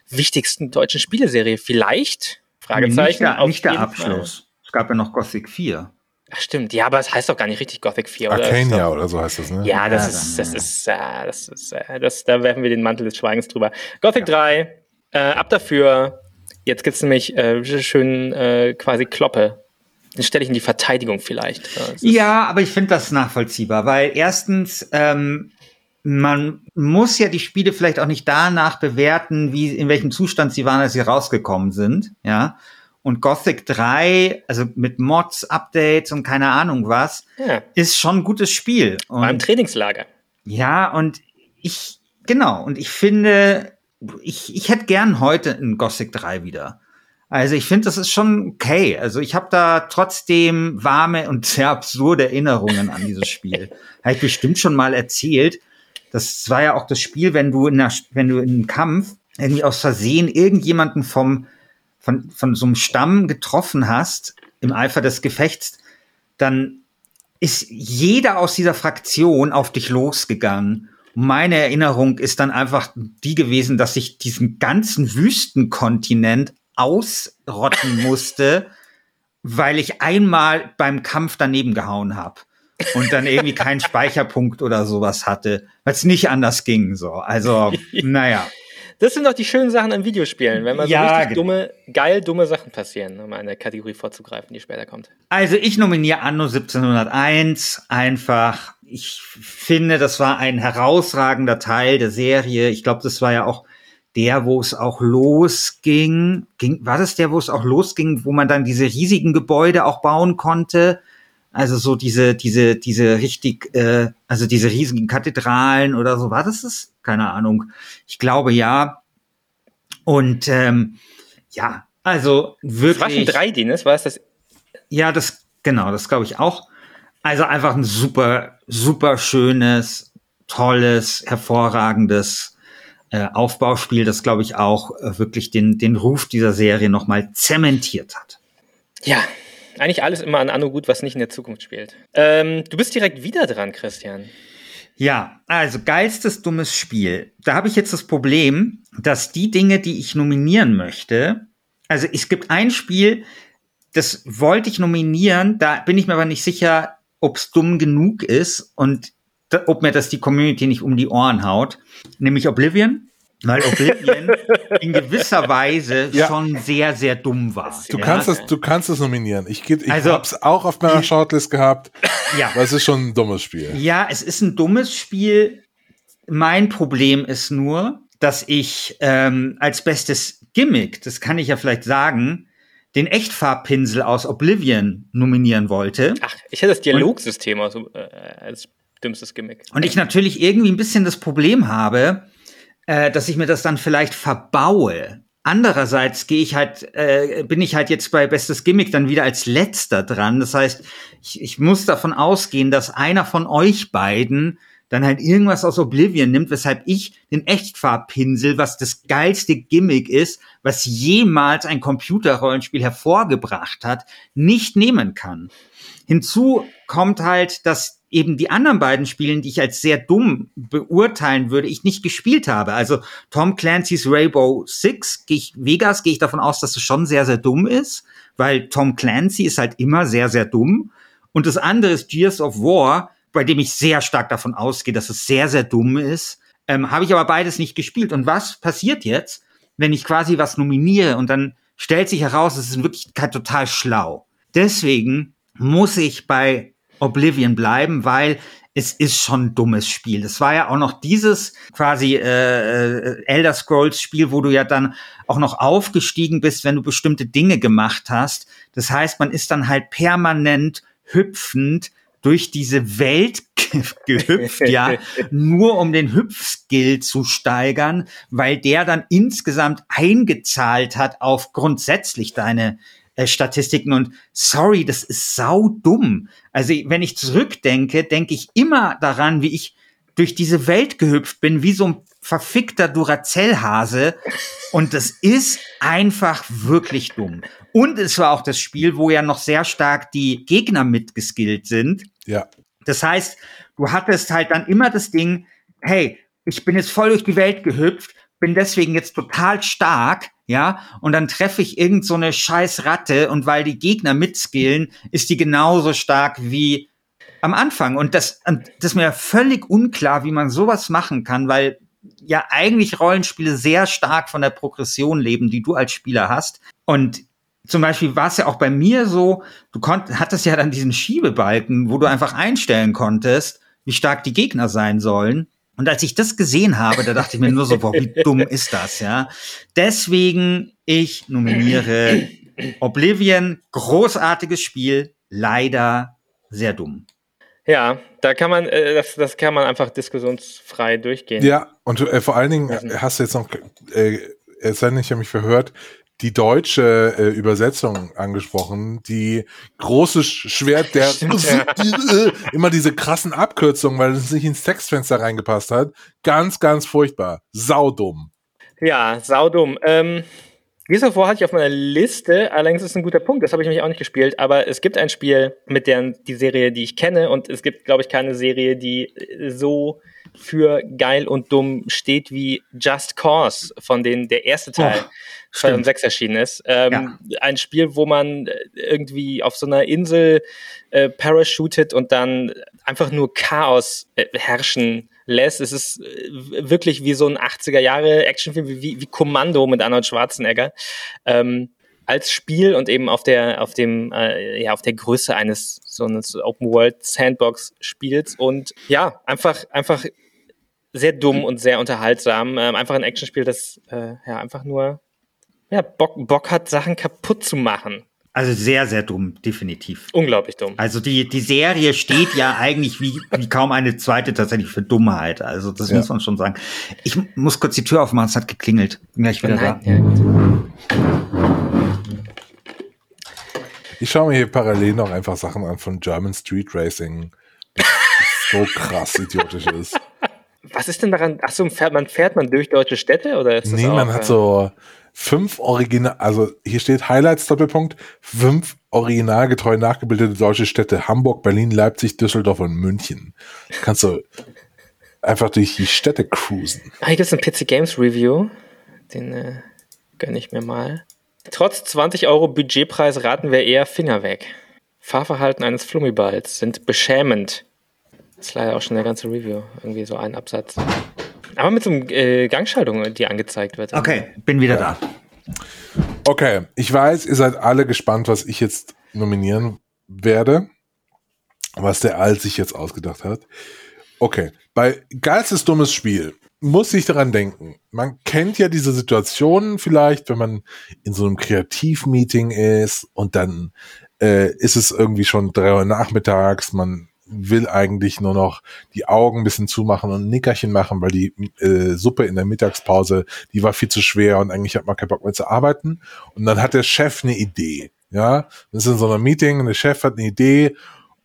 wichtigsten deutschen Spieleserie. Vielleicht? Fragezeichen. Nicht der, nicht der Abschluss. Es gab ja noch Gothic 4. Ach stimmt, ja, aber es heißt doch gar nicht richtig Gothic 4, oder? Arcania oder so heißt das, ne? Ja, das Ja, ist, das ja. ist, äh, das ist, äh, das, da werfen wir den Mantel des Schweigens drüber. Gothic 3, äh, ab dafür. Jetzt gibt's nämlich äh, schön äh, quasi Kloppe. Den stelle ich in die Verteidigung vielleicht. Es Ja, aber ich finde das nachvollziehbar, weil erstens, ähm, man muss ja die Spiele vielleicht auch nicht danach bewerten, wie, in welchem Zustand sie waren, als sie rausgekommen sind, ja. Und Gothic 3, also mit Mods, Updates und keine Ahnung was, Ja, ist schon ein gutes Spiel. Und war im Trainingslager. Ja, und ich, genau, und ich finde, ich, ich hätte gern heute ein Gothic 3 wieder. Also ich finde, das ist schon okay. Also ich habe da trotzdem warme und sehr absurde Erinnerungen an dieses Spiel. (laughs) habe ich bestimmt schon mal erzählt. Das war ja auch das Spiel, wenn du in der, wenn du in einem Kampf irgendwie aus Versehen irgendjemanden vom, von, von so einem Stamm getroffen hast, im Eifer des Gefechts, dann ist jeder aus dieser Fraktion auf dich losgegangen. Meine Erinnerung ist dann einfach die gewesen, dass ich diesen ganzen Wüstenkontinent ausrotten (laughs) musste, weil ich einmal beim Kampf daneben gehauen habe und dann irgendwie keinen (laughs) Speicherpunkt oder sowas hatte, weil es nicht anders ging. So, also (laughs) naja. Das sind doch die schönen Sachen an Videospielen, wenn mal so Ja, richtig genau. dumme, geil dumme Sachen passieren, um eine Kategorie vorzugreifen, die später kommt. Also ich nominiere Anno 1701 einfach. Ich finde, das war ein herausragender Teil der Serie. Ich glaube, das war ja auch der, wo es auch losging. Ging, war das der, wo es auch losging, wo man dann diese riesigen Gebäude auch bauen konnte? Also so diese, diese, diese richtig, äh, also diese riesigen Kathedralen oder so. War das das? Keine Ahnung. Ich glaube ja. Und ähm, ja, also Das war schon wirklich. 3D, ne? Das war es das Ja, das, genau, das glaube ich auch. Also einfach ein super, super schönes, tolles, hervorragendes äh, Aufbauspiel, das glaube ich auch äh, wirklich den, den Ruf dieser Serie nochmal zementiert hat. Ja, eigentlich alles immer an Anno gut, was nicht in der Zukunft spielt. Ähm, du bist direkt wieder dran, Christian. Ja, also geilstes dummes Spiel. Da habe ich jetzt das Problem, dass die Dinge, die ich nominieren möchte, also es gibt ein Spiel, das wollte ich nominieren, da bin ich mir aber nicht sicher, ob es dumm genug ist und da, ob mir das die Community nicht um die Ohren haut, nämlich Oblivion. Weil Oblivion (laughs) in gewisser Weise Ja. schon sehr, sehr dumm war. Du ja? kannst es, du kannst es nominieren. Ich, geb- ich Also- hab's auch auf meiner Shortlist gehabt, (coughs) ja. aber es ist schon ein dummes Spiel. Ja, es ist ein dummes Spiel. Mein Problem ist nur, dass ich ähm, als bestes Gimmick, das kann ich ja vielleicht sagen, den Echtfarbpinsel aus Oblivion nominieren wollte. Ach, ich hätte das Dialogsystem aus, äh, als dümmstes Gimmick. Und ich natürlich irgendwie ein bisschen das Problem habe, äh, dass ich mir das dann vielleicht verbaue. Andererseits gehe ich halt, äh, bin ich halt jetzt bei bestes Gimmick dann wieder als letzter dran. Das heißt, ich, ich muss davon ausgehen, dass einer von euch beiden dann halt irgendwas aus Oblivion nimmt, weshalb ich den Echtfarbpinsel, was das geilste Gimmick ist, was jemals ein Computerrollenspiel hervorgebracht hat, nicht nehmen kann. Hinzu kommt halt, dass eben die anderen beiden Spielen, die ich als sehr dumm beurteilen würde, ich nicht gespielt habe. Also Tom Clancy's Rainbow Six, Vegas, gehe ich davon aus, dass es schon sehr, sehr dumm ist, weil Tom Clancy ist halt immer sehr, sehr dumm. Und das andere ist Gears of War, bei dem ich sehr stark davon ausgehe, dass es sehr, sehr dumm ist. Ähm, habe ich aber beides nicht gespielt. Und was passiert jetzt, wenn ich quasi was nominiere und dann stellt sich heraus, es ist in Wirklichkeit total schlau. Deswegen muss ich bei Oblivion bleiben, weil es ist schon ein dummes Spiel. Das war ja auch noch dieses quasi äh, äh, Elder Scrolls Spiel, wo du ja dann auch noch aufgestiegen bist, wenn du bestimmte Dinge gemacht hast. Das heißt, man ist dann halt permanent hüpfend durch diese Welt ge- gehüpft, ja, (laughs) nur um den Hüpfskill zu steigern, weil der dann insgesamt eingezahlt hat auf grundsätzlich deine äh, Statistiken und sorry, das ist sau dumm. Also wenn ich zurückdenke, denke ich immer daran, wie ich durch diese Welt gehüpft bin, wie so ein verfickter Duracell-Hase. Und das ist einfach wirklich dumm. Und es war auch das Spiel, wo ja noch sehr stark die Gegner mitgeskillt sind. Ja. Das heißt, du hattest halt dann immer das Ding, hey, ich bin jetzt voll durch die Welt gehüpft, bin deswegen jetzt total stark, ja, und dann treffe ich irgend so eine scheiß Ratte und weil die Gegner mitskillen, ist die genauso stark wie am Anfang. Und das, das ist mir völlig unklar, wie man sowas machen kann, weil ja eigentlich Rollenspiele sehr stark von der Progression leben, die du als Spieler hast. Und zum Beispiel war es ja auch bei mir so, du konnt, hattest ja dann diesen Schiebebalken, wo du einfach einstellen konntest, wie stark die Gegner sein sollen. Und als ich das gesehen habe, da dachte ich mir nur so, boah, wie (laughs) dumm ist das, ja? Deswegen, ich nominiere Oblivion, großartiges Spiel, leider sehr dumm. Ja, da kann man, äh, das, das kann man einfach diskussionsfrei durchgehen. Ja, und äh, vor allen Dingen also, hast du jetzt noch, äh, es sei denn, ich habe mich verhört, die deutsche äh, Übersetzung angesprochen, die große Schwert der (laughs) ja. (laughs) immer diese krassen Abkürzungen, weil es nicht ins Textfenster reingepasst hat. Ganz, ganz furchtbar. Saudumm. Ja, saudumm. Ähm, Gears of War hatte ich auf meiner Liste, allerdings ist es ein guter Punkt, das habe ich nämlich auch nicht gespielt, aber es gibt ein Spiel mit der die Serie, die ich kenne und es gibt, glaube ich, keine Serie, die so für geil und dumm steht wie Just Cause, von denen der erste Teil oh, 2006 erschienen ist. Ähm, ja. Ein Spiel, wo man irgendwie auf so einer Insel äh, parachutet und dann einfach nur Chaos äh, herrschen lässt. Es ist äh, wirklich wie so ein 80er Jahre Actionfilm, wie, wie Kommando mit Arnold Schwarzenegger. Ähm, als Spiel und eben auf der auf dem äh, ja auf der Größe eines so eines Open World Sandbox Spiels und ja einfach einfach sehr dumm und sehr unterhaltsam ähm, einfach ein Actionspiel das äh, ja einfach nur ja Bock Bock hat Sachen kaputt zu machen also sehr, sehr dumm, definitiv. Unglaublich dumm. Also die, die Serie steht ja eigentlich wie, wie kaum eine zweite tatsächlich für Dummheit. Also das ja. muss man schon sagen. Ich muss kurz die Tür aufmachen, es hat geklingelt. Bin gleich wieder Nein, da. Ja, ich schaue mir hier parallel noch einfach Sachen an von German Street Racing. so krass idiotisch ist. Was ist denn daran? Achso, fährt man, fährt man durch deutsche Städte oder ist das Nee, man hat so fünf original, also hier steht Highlights Doppelpunkt, fünf originalgetreu nachgebildete deutsche Städte, Hamburg, Berlin, Leipzig, Düsseldorf und München. Kannst du einfach durch die Städte cruisen. Ah, hier gibt es ein PC Games Review, den äh, gönne ich mir mal. Trotz 20 Euro Budgetpreis raten wir eher Finger weg. Fahrverhalten eines Flummiballs sind beschämend. Das ist leider auch schon der ganze Review, irgendwie so ein Absatz. Aber mit so einer äh, Gangschaltung, die angezeigt wird. Okay, bin wieder da. Okay, ich weiß, ihr seid alle gespannt, was ich jetzt nominieren werde. Was der Alt sich jetzt ausgedacht hat. Okay, bei geilstes dummes Spiel muss ich daran denken. Man kennt ja diese Situationen vielleicht, wenn man in so einem Kreativmeeting ist und dann äh, ist es irgendwie schon drei Uhr nachmittags, man will eigentlich nur noch die Augen ein bisschen zumachen und ein Nickerchen machen, weil die äh, Suppe in der Mittagspause, die war viel zu schwer und eigentlich hat man keinen Bock mehr zu arbeiten. Und dann hat der Chef eine Idee. Ja, das ist in so einem Meeting und der Chef hat eine Idee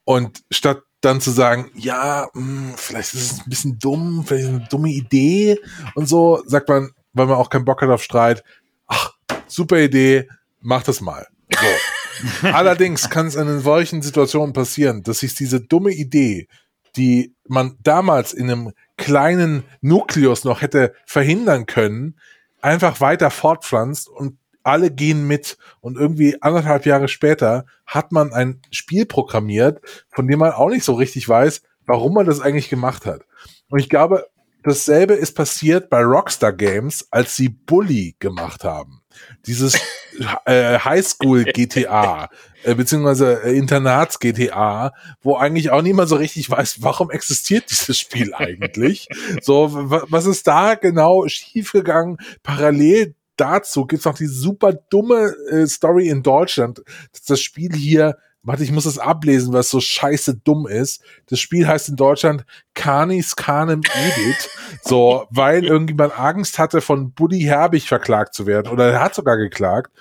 und statt dann zu sagen, ja, mh, hm, vielleicht ist es ein bisschen dumm, vielleicht ist es eine dumme Idee und so, sagt man, weil man auch keinen Bock hat auf Streit, ach, super Idee, mach das mal. So. (laughs) Allerdings kann es in solchen Situationen passieren, dass sich diese dumme Idee, die man damals in einem kleinen Nukleus noch hätte verhindern können, einfach weiter fortpflanzt und alle gehen mit und irgendwie anderthalb Jahre später hat man ein Spiel programmiert, von dem man auch nicht so richtig weiß, warum man das eigentlich gemacht hat. Und ich glaube, dasselbe ist passiert bei Rockstar Games, als sie Bully gemacht haben dieses (laughs) äh, Highschool GTA äh, beziehungsweise äh, Internats GTA, wo eigentlich auch niemand so richtig weiß, warum existiert dieses Spiel eigentlich? so, was ist da genau schiefgegangen? Parallel dazu gibt's noch die super dumme äh, Story in Deutschland, dass das Spiel hier Warte, ich muss es ablesen, was so scheiße dumm ist. Das Spiel heißt in Deutschland Canis Canem Edit. so, weil (laughs) irgendjemand Angst hatte, von Buddy Herbig verklagt zu werden. Oder er hat sogar geklagt,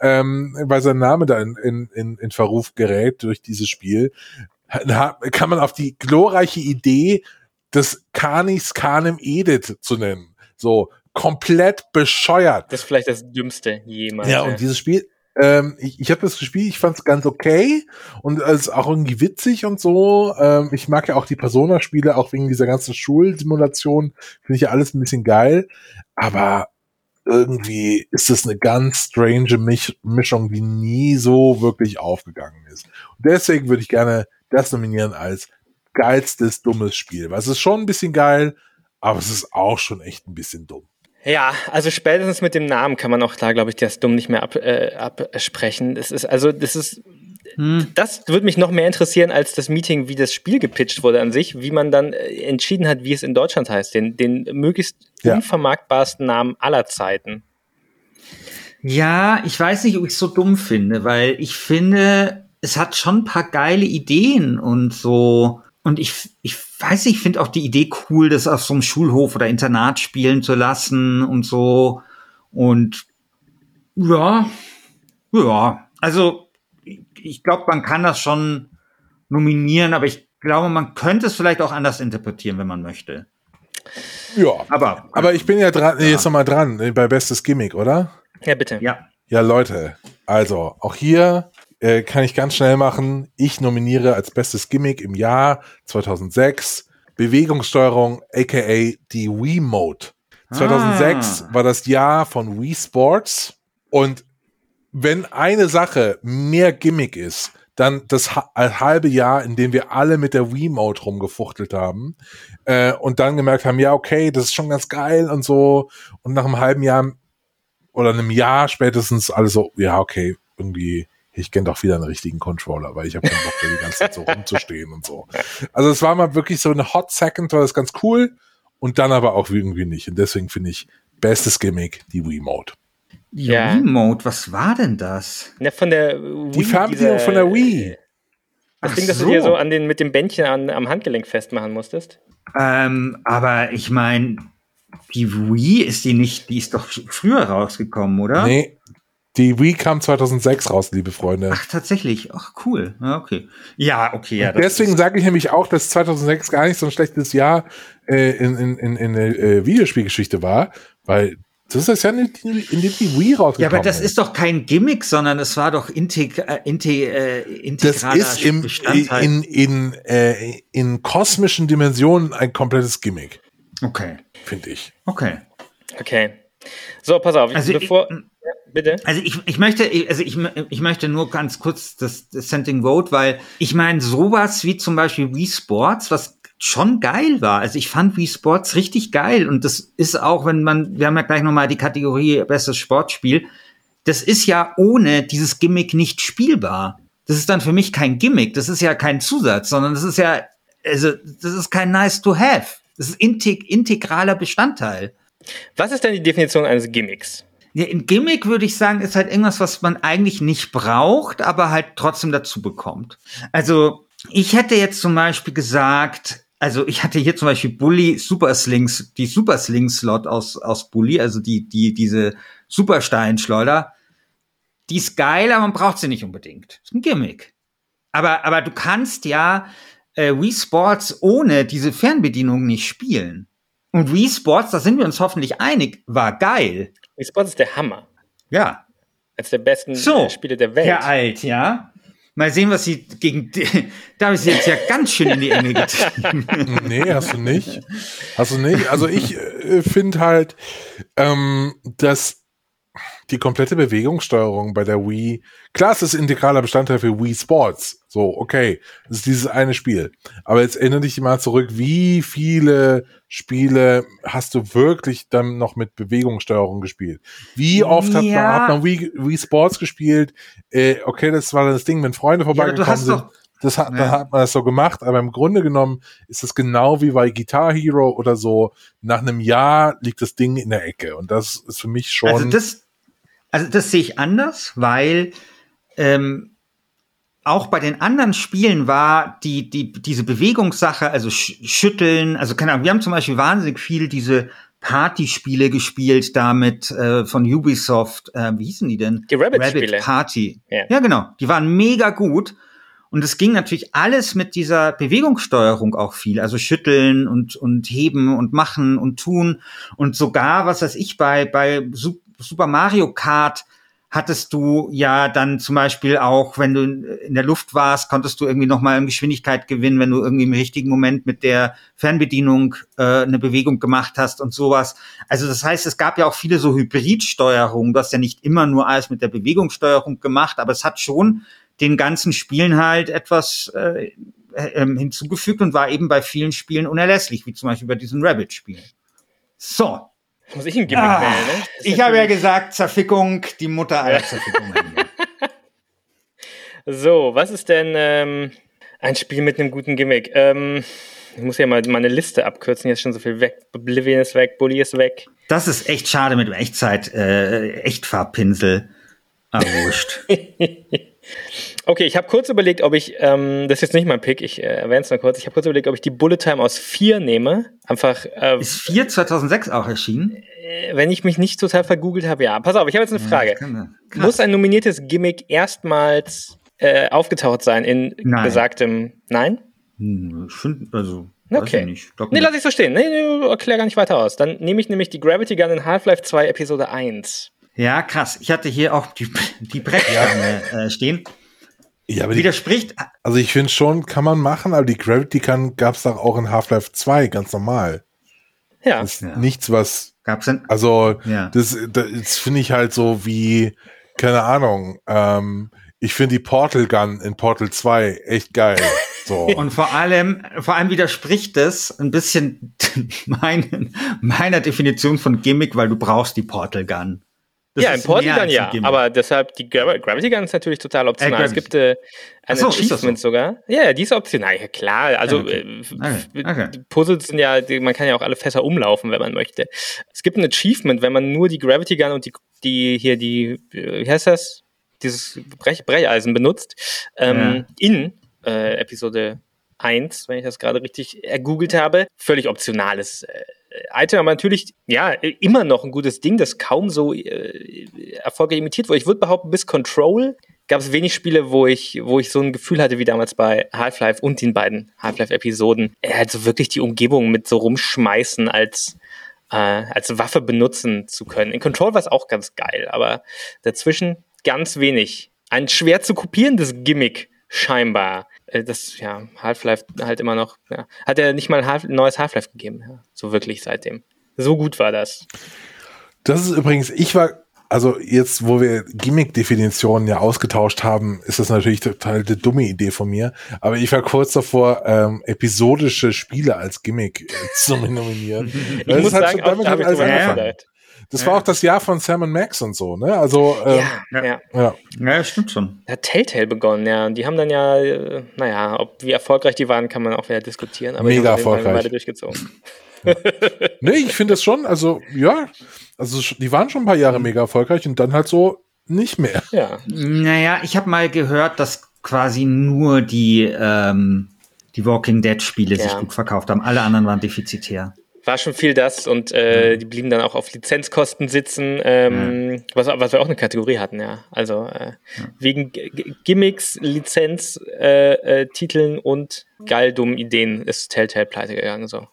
ähm, weil sein Name da in, in, in, in Verruf gerät durch dieses Spiel. Kann man auf die glorreiche Idee des Canis Canem Edit zu nennen. So, komplett bescheuert. Das ist vielleicht das Dümmste jemals. Ja, und dieses Spiel Ähm, ich ich habe das gespielt, ich fand es ganz okay und es ist auch irgendwie witzig und so. Ähm, ich mag ja auch die Persona-Spiele, auch wegen dieser ganzen Schulsimulation, finde ich ja alles ein bisschen geil. Aber irgendwie ist es eine ganz strange Mich Mischung, die nie so wirklich aufgegangen ist. Und deswegen würde ich gerne das nominieren als geilstes dummes Spiel. Weil es ist schon ein bisschen geil, aber es ist auch schon echt ein bisschen dumm. Ja, also spätestens mit dem Namen kann man auch da, glaube ich, das dumm nicht mehr ab, äh, absprechen. Es ist also, das ist, hm. das würde mich noch mehr interessieren als das Meeting, wie das Spiel gepitcht wurde an sich, wie man dann äh, entschieden hat, wie es in Deutschland heißt, den, den möglichst ja. unvermarktbarsten Namen aller Zeiten. Ja, ich weiß nicht, ob ich es so dumm finde, weil ich finde, es hat schon ein paar geile Ideen und so. Und ich, ich weiß nicht, ich finde auch die Idee cool, das auf so einem Schulhof oder Internat spielen zu lassen und so. Und ja, ja, also ich glaube, man kann das schon nominieren, aber ich glaube, man könnte es vielleicht auch anders interpretieren, wenn man möchte. Ja, aber, aber ich bin ja dran, ja. jetzt nochmal dran, bei Bestes Gimmick, oder? Ja, bitte. Ja. Ja, Leute, also auch hier äh, kann ich ganz schnell machen. Ich nominiere als bestes Gimmick im Jahr 2006 Bewegungssteuerung, aka die Wii Mode. 2006 ah. war das Jahr von Wii Sports und wenn eine Sache mehr Gimmick ist, dann das halbe Jahr, in dem wir alle mit der Wii Mode rumgefuchtelt haben äh, und dann gemerkt haben, ja okay, das ist schon ganz geil und so und nach einem halben Jahr oder einem Jahr spätestens alles so, ja okay, irgendwie ich kenne doch wieder einen richtigen Controller, weil ich habe keinen Bock, da die ganze Zeit so rumzustehen und so. Also es war mal wirklich so eine Hot Second, war das ganz cool und dann aber auch irgendwie nicht. Und deswegen finde ich bestes Gimmick die Wii Mode. Die ja. Wii Mode, was war denn das? Ja, von der Wii, die Fernbedienung von der Wii. Das Ach Ding, das so. du dir so an den, mit dem Bändchen an, am Handgelenk festmachen musstest. Ähm, aber ich meine, die Wii ist die nicht, die ist doch früher rausgekommen, oder? Nee, die Wii kam 2006 raus, liebe Freunde. Ach, tatsächlich. Ach, cool. Ja, okay. Ja, okay. Ja, deswegen sage ich nämlich auch, dass 2006 gar nicht so ein schlechtes Jahr äh, in, in, in, in der äh, Videospielgeschichte war, weil das ist ja nicht, in dem die Wii rausgekommen Ja, aber das ist doch kein Gimmick, sondern es war doch integ äh, integ äh, integraler Das ist im, Bestandteil. in, in, äh, in kosmischen Dimensionen ein komplettes Gimmick. Okay. Finde ich. Okay. Okay. So, pass auf. Also bevor, ich, Bitte? Also ich, ich möchte, also ich, ich möchte nur ganz kurz das, Sending Vote, weil ich meine, sowas wie zum Beispiel Wii Sports, was schon geil war. Also ich fand Wii Sports richtig geil und das ist auch, wenn man, wir haben ja gleich nochmal die Kategorie bestes Sportspiel, das ist ja ohne dieses Gimmick nicht spielbar. Das ist dann für mich kein Gimmick, das ist ja kein Zusatz, sondern das ist ja, also das ist kein nice to have. Das ist integ integraler Bestandteil. Was ist denn die Definition eines Gimmicks? Ja, ein Gimmick würde ich sagen, ist halt irgendwas, was man eigentlich nicht braucht, aber halt trotzdem dazu bekommt. Also ich hätte jetzt zum Beispiel gesagt, also ich hatte hier zum Beispiel Bully Super Slings, die Super Sling Slot aus, aus Bully, also die, die, diese Supersteinschleuder. Die ist geil, aber man braucht sie nicht unbedingt. Ist ein Gimmick. Aber, aber du kannst ja äh, Wii Sports ohne diese Fernbedienung nicht spielen. Und Wii Sports, da sind wir uns hoffentlich einig, war geil. Wii Sports ist der Hammer. Ja. Als der besten so, Spiele der Welt. Herr Alt, ja. Mal sehen, was sie gegen. Da habe ich sie jetzt ja ganz schön in die Enge getrieben. (laughs) nee, hast du nicht. Hast du nicht. Also ich äh, finde halt, ähm, dass die komplette Bewegungssteuerung bei der Wii, klar, es ist integraler Bestandteil für Wii Sports. So, okay, das ist dieses eine Spiel. Aber jetzt erinnere dich mal zurück, wie viele Spiele hast du wirklich dann noch mit Bewegungssteuerung gespielt? Wie oft ja. hat, man, hat man Wii, Wii Sports gespielt? Äh, okay, das war das Ding, wenn Freunde vorbeigekommen ja, sind. Das hat, ja. dann hat man das so gemacht, aber im Grunde genommen ist es genau wie bei Guitar Hero oder so. Nach einem Jahr liegt das Ding in der Ecke und das ist für mich schon. Also das, also das sehe ich anders, weil ähm, auch bei den anderen Spielen war die, die, diese Bewegungssache, also schütteln, also keine Ahnung, wir haben zum Beispiel wahnsinnig viel diese Partyspiele gespielt damit äh, von Ubisoft, äh, wie hießen die denn? Die Rabbit-Spiele. Rabbit Party. Yeah. Ja, genau. Die waren mega gut. Und es ging natürlich alles mit dieser Bewegungssteuerung auch viel, also schütteln und, und heben und machen und tun. Und sogar, was weiß ich, bei, bei Super Mario Kart hattest du ja dann zum Beispiel auch, wenn du in der Luft warst, konntest du irgendwie nochmal Geschwindigkeit gewinnen, wenn du irgendwie im richtigen Moment mit der Fernbedienung äh, eine Bewegung gemacht hast und sowas. Also das heißt, es gab ja auch viele so Hybridsteuerungen. Du hast ja nicht immer nur alles mit der Bewegungssteuerung gemacht, aber es hat schon den ganzen Spielen halt etwas äh, äh, hinzugefügt und war eben bei vielen Spielen unerlässlich, wie zum Beispiel bei diesen Rabbit-Spielen. So, muss ich ein Gimmick ah, wählen, ne? Ich habe ja gesagt, Zerfickung, die Mutter aller Zerfickungen. (laughs) so, was ist denn ähm, ein Spiel mit einem guten Gimmick? Ähm, ich muss ja mal meine Liste abkürzen, jetzt schon so viel weg. Oblivion ist weg, Bully ist weg. Das ist echt schade mit dem Echtzeit, äh, Echtfarbpinsel. Ah, wurscht. (laughs) Okay, ich habe kurz überlegt, ob ich, ähm, das ist jetzt nicht mein Pick, ich äh, erwähne es nur kurz, ich habe kurz überlegt, ob ich die Bullet Time aus 4 nehme. Einfach. Äh, ist 4 2006 auch erschienen? Äh, wenn ich mich nicht total vergoogelt habe, ja. Pass auf, ich habe jetzt eine Frage. Ja, Muss ein nominiertes Gimmick erstmals äh, aufgetaucht sein in Nein. besagtem. Nein? Hm, ich finde, also. Okay. Nicht. Nee, lass ich so stehen. Nee, nee, erklär gar nicht weiter aus. Dann nehme ich nämlich die Gravity Gun in Half-Life 2 Episode 1. Ja, krass. Ich hatte hier auch die, die Brettstange äh, stehen. Ja, aber Widerspricht. Die, also ich finde schon, kann man machen, aber die Gravity Gun gab es doch auch in Half-Life 2, ganz normal. Ja. Das ist ja. nichts, was. Gab's denn? Also, ja. das, das finde ich halt so wie, keine Ahnung, ähm, ich finde die Portal Gun in Portal 2 echt geil. So. (laughs) Und vor allem, vor allem widerspricht es ein bisschen (laughs) mein, meiner Definition von Gimmick, weil du brauchst die Portal Gun. Das ja, im Portal Gun ja, aber deshalb, die Gravity Gun ist natürlich total optional. Äh, es gibt äh, ein so, Achievement so? sogar. Ja, die ist optional, ja klar. Also okay. Äh, okay. Okay. Puzzles sind ja, man kann ja auch alle Fässer umlaufen, wenn man möchte. Es gibt ein Achievement, wenn man nur die Gravity Gun und die, die hier die, wie heißt das? Dieses Brech Brecheisen benutzt. Ähm, ja. In äh, Episode 1, wenn ich das gerade richtig ergoogelt habe. Völlig optionales äh, Item, aber natürlich, ja, immer noch ein gutes Ding, das kaum so äh, erfolgreich imitiert wurde. Ich würde behaupten, bis Control gab es wenig Spiele, wo ich, wo ich so ein Gefühl hatte wie damals bei Half-Life und den beiden Half-Life-Episoden. Also wirklich die Umgebung mit so rumschmeißen als, äh, als Waffe benutzen zu können. In Control war es auch ganz geil, aber dazwischen ganz wenig. Ein schwer zu kopierendes Gimmick, scheinbar. Äh, das, ja, Half-Life halt immer noch, ja. Hat er nicht mal ein Half neues Half-Life gegeben, ja. So wirklich seitdem. So gut war das. Das ist übrigens, ich war, also jetzt, wo wir Gimmick-Definitionen ja ausgetauscht haben, ist das natürlich total eine dumme Idee von mir. Aber ich war kurz davor, ähm, episodische Spiele als Gimmick äh, zu nominieren. (laughs) ich muss sagen, auch, da habe ich drüber nachgedacht. Das ja. war auch das Jahr von Sam Max und so, ne? Also ähm, ja, ja. ja. Ja, stimmt schon. Hat Telltale begonnen, ja. Und die haben dann ja, äh, naja, ob wie erfolgreich die waren, kann man auch wieder diskutieren. Aber Mega erfolgreich. beide durchgezogen. nee, ich finde das schon, also ja, also die waren schon ein paar Jahre mega erfolgreich und dann halt so nicht mehr. Ja. Naja, ich habe mal gehört, dass quasi nur die, ähm, die Walking Dead Spiele ja. sich gut verkauft haben. Alle anderen waren defizitär war schon viel das und äh, die blieben dann auch auf Lizenzkosten sitzen, ähm, ja. was, was wir auch eine Kategorie hatten, ja. Also äh, ja. wegen G Gimmicks, Lizenztiteln äh, äh, Titeln und geil dummen Ideen ist Telltale pleite gegangen. So.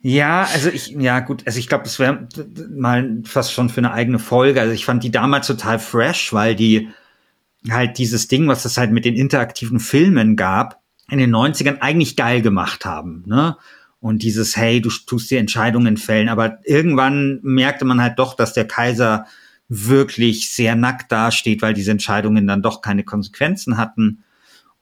Ja, also ich, ja gut, also ich glaube, das wäre mal fast schon für eine eigene Folge. Also ich fand die damals total fresh, weil die halt dieses Ding, was es halt mit den interaktiven Filmen gab, in den 90ern eigentlich geil gemacht haben. Ne? Und dieses, hey, du tust die Entscheidungen fällen. Aber irgendwann merkte man halt doch, dass der Kaiser wirklich sehr nackt dasteht, weil diese Entscheidungen dann doch keine Konsequenzen hatten.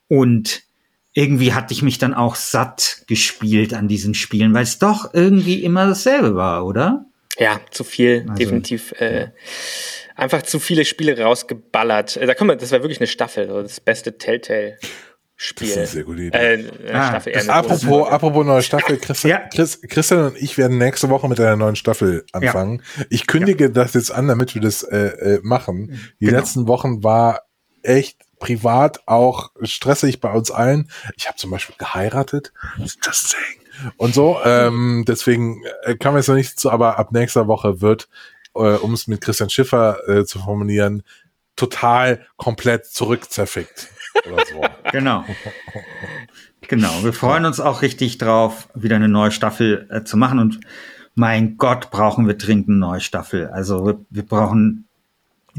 Und irgendwie hatte ich mich dann auch satt gespielt an diesen Spielen, weil es doch irgendwie immer dasselbe war, oder? Ja, zu viel, also, definitiv. Äh, einfach zu viele Spiele rausgeballert. Äh, da kommen wir, das war wirklich eine Staffel, das beste Telltale. Spiel. Das ist eine sehr gute Idee. Äh, ah, Staffel apropos, apropos neue Staffel, Christian, ja. Chris, Christian und ich werden nächste Woche mit einer neuen Staffel anfangen. Ja. Ich kündige ja. das jetzt an, damit wir das äh, äh, machen. Die genau. letzten Wochen war echt privat auch stressig bei uns allen. Ich habe zum Beispiel geheiratet. Just saying. Und so. Ähm, deswegen äh, kam jetzt noch nicht zu, aber ab nächster Woche wird, äh, um es mit Christian Schiffer äh, zu formulieren, total komplett zurückzerfickt so. genau. Genau. Wir freuen uns auch richtig drauf, wieder eine neue Staffel äh, zu machen. Und mein Gott, brauchen wir dringend eine neue Staffel. Also wir, wir brauchen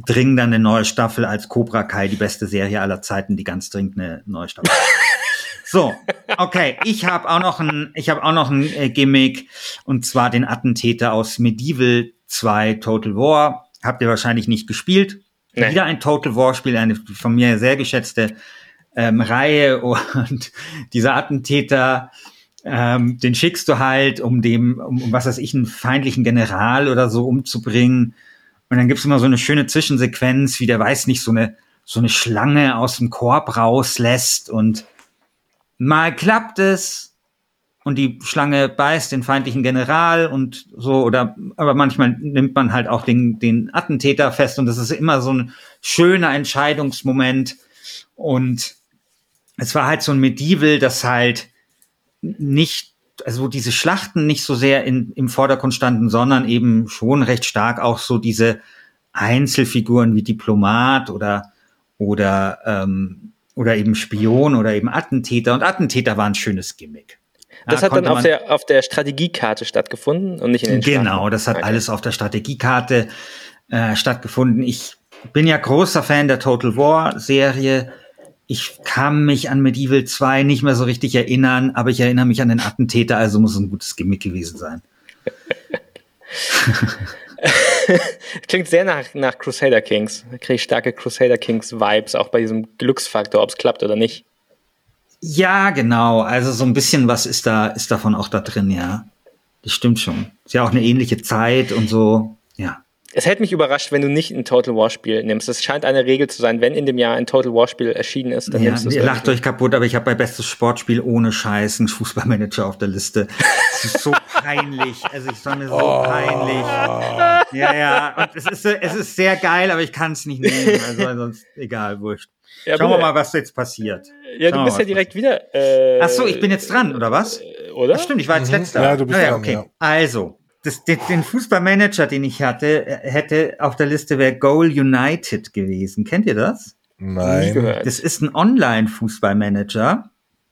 dringend eine neue Staffel als Cobra Kai, die beste Serie aller Zeiten, die ganz dringend eine neue Staffel. (laughs) so, okay, ich habe auch noch ein, ich habe auch noch ein äh, Gimmick und zwar den Attentäter aus Medieval 2 Total War. Habt ihr wahrscheinlich nicht gespielt? Nee. Wieder ein Total War Spiel, eine von mir sehr geschätzte ähm, Reihe (laughs) und dieser Attentäter ähm, den schickst du halt, um dem, um, um was weiß ich, einen feindlichen General oder so umzubringen. Und dann gibt's immer so eine schöne Zwischensequenz, wie der weiß nicht, so eine, so eine Schlange aus dem Korb rauslässt und mal klappt es und die Schlange beißt den feindlichen General und so, oder, aber manchmal nimmt man halt auch den, den Attentäter fest und das ist immer so ein schöner Entscheidungsmoment und es war halt so ein Medieval, das halt nicht also diese Schlachten nicht so sehr in, im Vordergrund standen, sondern eben schon recht stark auch so diese Einzelfiguren wie Diplomat oder oder ähm, oder eben Spion oder eben Attentäter und Attentäter war ein schönes Gimmick. Das da hat dann auf der auf der Strategiekarte stattgefunden und nicht in den Genau, das hat okay. alles auf der Strategiekarte äh, stattgefunden. Ich bin ja großer Fan der Total War Serie ich kann mich an Medieval 2 nicht mehr so richtig erinnern, aber ich erinnere mich an den Attentäter, also muss es ein gutes Gimmick gewesen sein. (laughs) Klingt sehr nach, nach Crusader Kings. Da kriege ich starke Crusader Kings Vibes, auch bei diesem Glücksfaktor, ob es klappt oder nicht. Ja, genau. Also so ein bisschen was ist da, ist davon auch da drin, ja. Das stimmt schon. Ist ja auch eine ähnliche Zeit und so, ja. Es hätte mich überrascht, wenn du nicht ein Total War Spiel nimmst. Es scheint eine Regel zu sein, wenn in dem Jahr ein Total War Spiel erschienen ist, dann ja, nimmst du es. Ihr lacht euch kaputt, aber ich habe bei bestes Sportspiel ohne Scheiß einen Fußballmanager auf der Liste. Es ist so (laughs) peinlich. Also ich war mir so oh. peinlich. Ja, ja. Und es ist, es ist sehr geil, aber ich kann es nicht nehmen. Also sonst egal, wurscht. Ja, Schauen wir mal, was jetzt passiert. Ja, Schauen du bist ja direkt wieder. Äh, Ach so, ich bin jetzt dran, oder was? Oder? Ach, stimmt, ich war jetzt mhm. letzter. Ja, du bist ah, ja, okay. dran, ja. Also, das, den, den Fußballmanager, den ich hatte, äh, hätte auf der Liste wäre Goal United gewesen. Kennt ihr das? Nein. Das ist ein Online-Fußballmanager.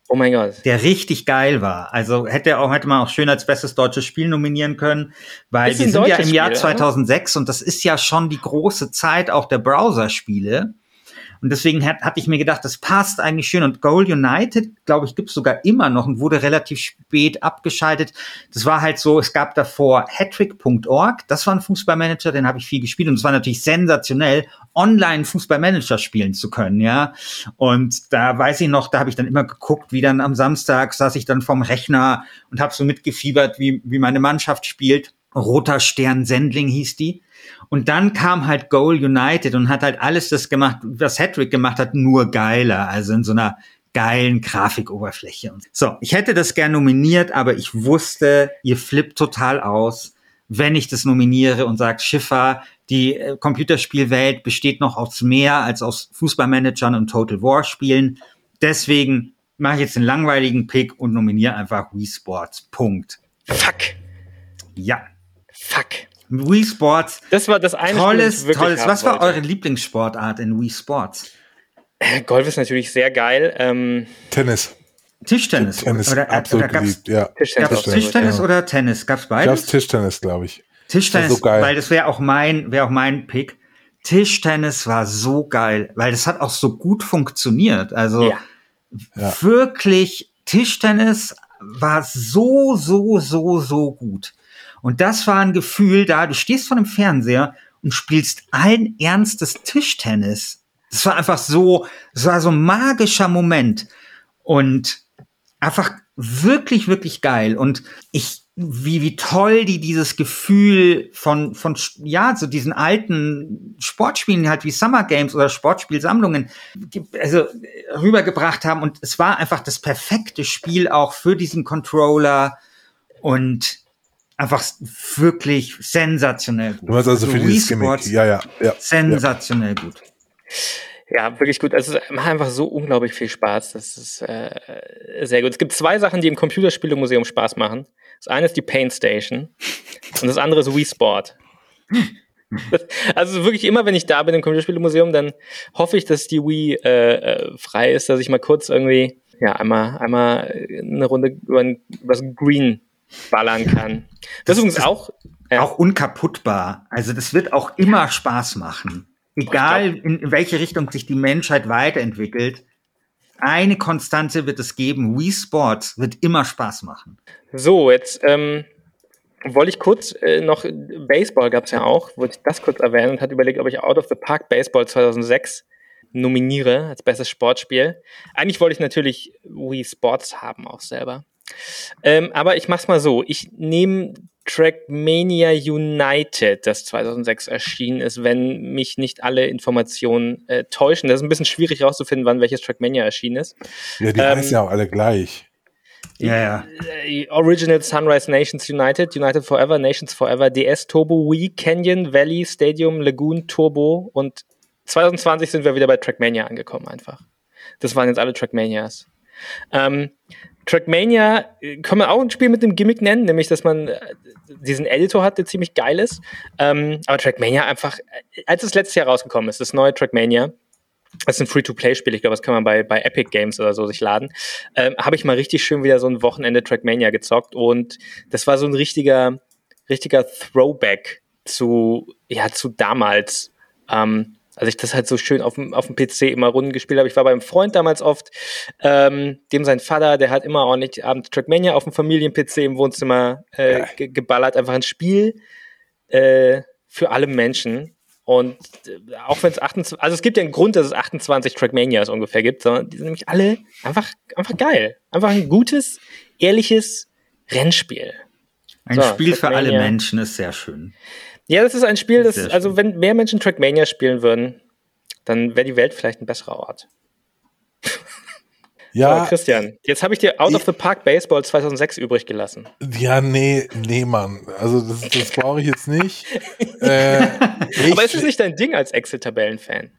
Oh mein Gott. Der richtig geil war. Also hätte auch, hätte man auch schön als bestes deutsches Spiel nominieren können, weil wir sind ja im Jahr 2006 oder? und das ist ja schon die große Zeit auch der Browserspiele. Und deswegen hat, hatte ich mir gedacht, das passt eigentlich schön. Und Goal United, glaube ich, gibt's sogar immer noch und wurde relativ spät abgeschaltet. Das war halt so, es gab davor hattrick.org, das war ein Fußballmanager, den habe ich viel gespielt und es war natürlich sensationell, online Fußballmanager spielen zu können, ja. Und da weiß ich noch, da habe ich dann immer geguckt, wie dann am Samstag saß ich dann vorm Rechner und habe so mitgefiebert, wie, wie meine Mannschaft spielt. Roter Stern Sendling hieß die. Und dann kam halt Goal United und hat halt alles das gemacht, was Hedrick gemacht hat, nur geiler. Also in so einer geilen Grafikoberfläche. So, ich hätte das gern nominiert, aber ich wusste, ihr flippt total aus, wenn ich das nominiere und sage, Schiffer, die äh, Computerspielwelt besteht noch aus mehr als aus Fußballmanagern und Total War Spielen. Deswegen mache ich jetzt einen langweiligen Pick und nominiere einfach Wii Sports. Punkt. Fuck. Ja. Fuck. Wii Sports. Das war das eine Tolles, Spiel, tolles. Was war eure Lieblingssportart in Wii Sports? Äh, Golf ist natürlich sehr geil. Ähm, Tennis. Tischtennis. Tennis, oder, absolut oder geliebt, ja. Tischtennis, gab's Tischtennis ja. oder Tennis? Gab's beides? Gab's Tischtennis, glaube ich. Tischtennis, so weil das wäre auch mein, wäre auch mein Pick. Tischtennis war so geil, weil das hat auch so gut funktioniert. Also ja. wirklich Tischtennis war so, so, so, so gut. Und das war ein Gefühl da, du stehst vor dem Fernseher und spielst allen Ernstes Tischtennis. Das war einfach so, das war so ein magischer Moment. Und einfach wirklich, wirklich geil. Und ich, wie, wie toll die dieses Gefühl von, von, ja, so diesen alten Sportspielen halt wie Summer Games oder Sportspielsammlungen, also rübergebracht haben. Und es war einfach das perfekte Spiel auch für diesen Controller. Und einfach wirklich sensationell gut. Du hast also, also für dieses Gimmick. Ja, ja, ja. Sensationell ja. gut. Ja, wirklich gut. Also es macht einfach so unglaublich viel Spaß. Das ist äh, sehr gut. Es gibt zwei Sachen, die im Computerspielemuseum Spaß machen. Das eine ist die Paint Station und das andere ist Wii Sport. Das, (laughs) also wirklich immer, wenn ich da bin im Computerspielemuseum, dann hoffe ich, dass die Wii äh, äh, frei ist, dass ich mal kurz irgendwie ja einmal einmal eine Runde über, über das Green ballern kann. Das, das ist übrigens auch ja. auch unkaputtbar. Also das wird auch immer Spaß machen. egal in welche Richtung sich die Menschheit weiterentwickelt, eine Konstante wird es geben. Wii Sports wird immer Spaß machen. So, jetzt ähm, wollte ich kurz äh, noch, Baseball gab es ja auch, wollte ich das kurz erwähnen und hat überlegt, ob ich Out of the Park Baseball 2006 nominiere als bestes Sportspiel. Eigentlich wollte ich natürlich Wii Sports haben auch selber. Ähm, aber ich mach's mal so. Ich nehme Trackmania United, das 2006 erschienen ist, wenn mich nicht alle Informationen äh, täuschen. Das ist ein bisschen schwierig rauszufinden, wann welches Trackmania erschienen ist. Ja, die ähm, heißen ja auch alle gleich. Ja, ja. Äh, Original Sunrise Nations United, United Forever, Nations Forever, DS Turbo, Wii, Canyon, Valley, Stadium, Lagoon, Turbo und 2020 sind wir wieder bei Trackmania angekommen einfach. Das waren jetzt alle Trackmanias. Ähm, Trackmania äh, kann man auch ein Spiel mit dem Gimmick nennen, nämlich dass man äh, diesen Editor hat, der ziemlich geil ist. Ähm, aber Trackmania einfach, als es letztes Jahr rausgekommen ist, das neue Trackmania, das ist ein Free-to-Play-Spiel, ich glaube, das kann man bei, bei Epic Games oder so sich laden. Ähm, Habe ich mal richtig schön wieder so ein Wochenende Trackmania gezockt und das war so ein richtiger, richtiger Throwback zu, ja, zu damals. Ähm, als ich das halt so schön auf dem, auf dem PC immer Runden gespielt habe. Ich war beim Freund damals oft, ähm, dem sein Vater, der hat immer ordentlich abends Trackmania auf dem Familien-PC im Wohnzimmer äh, ge geballert. Einfach ein Spiel äh, für alle Menschen. Und äh, auch wenn es 28, also es gibt ja einen Grund, dass es 28 Trackmanias ungefähr gibt, sondern die sind nämlich alle einfach, einfach geil. Einfach ein gutes, ehrliches Rennspiel. Ein so, Spiel für alle Menschen ist sehr schön. Ja, das ist ein Spiel, das, also wenn mehr Menschen Trackmania spielen würden, dann wäre die Welt vielleicht ein besserer Ort. (laughs) Ja. So, Christian, jetzt habe ich dir Out ich, of the Park Baseball 2006 übrig gelassen. Ja, nee, nee, Mann. Also das, das brauche ich jetzt nicht. (laughs) äh, ich, Aber ist es nicht dein Ding als Excel-Tabellen-Fan?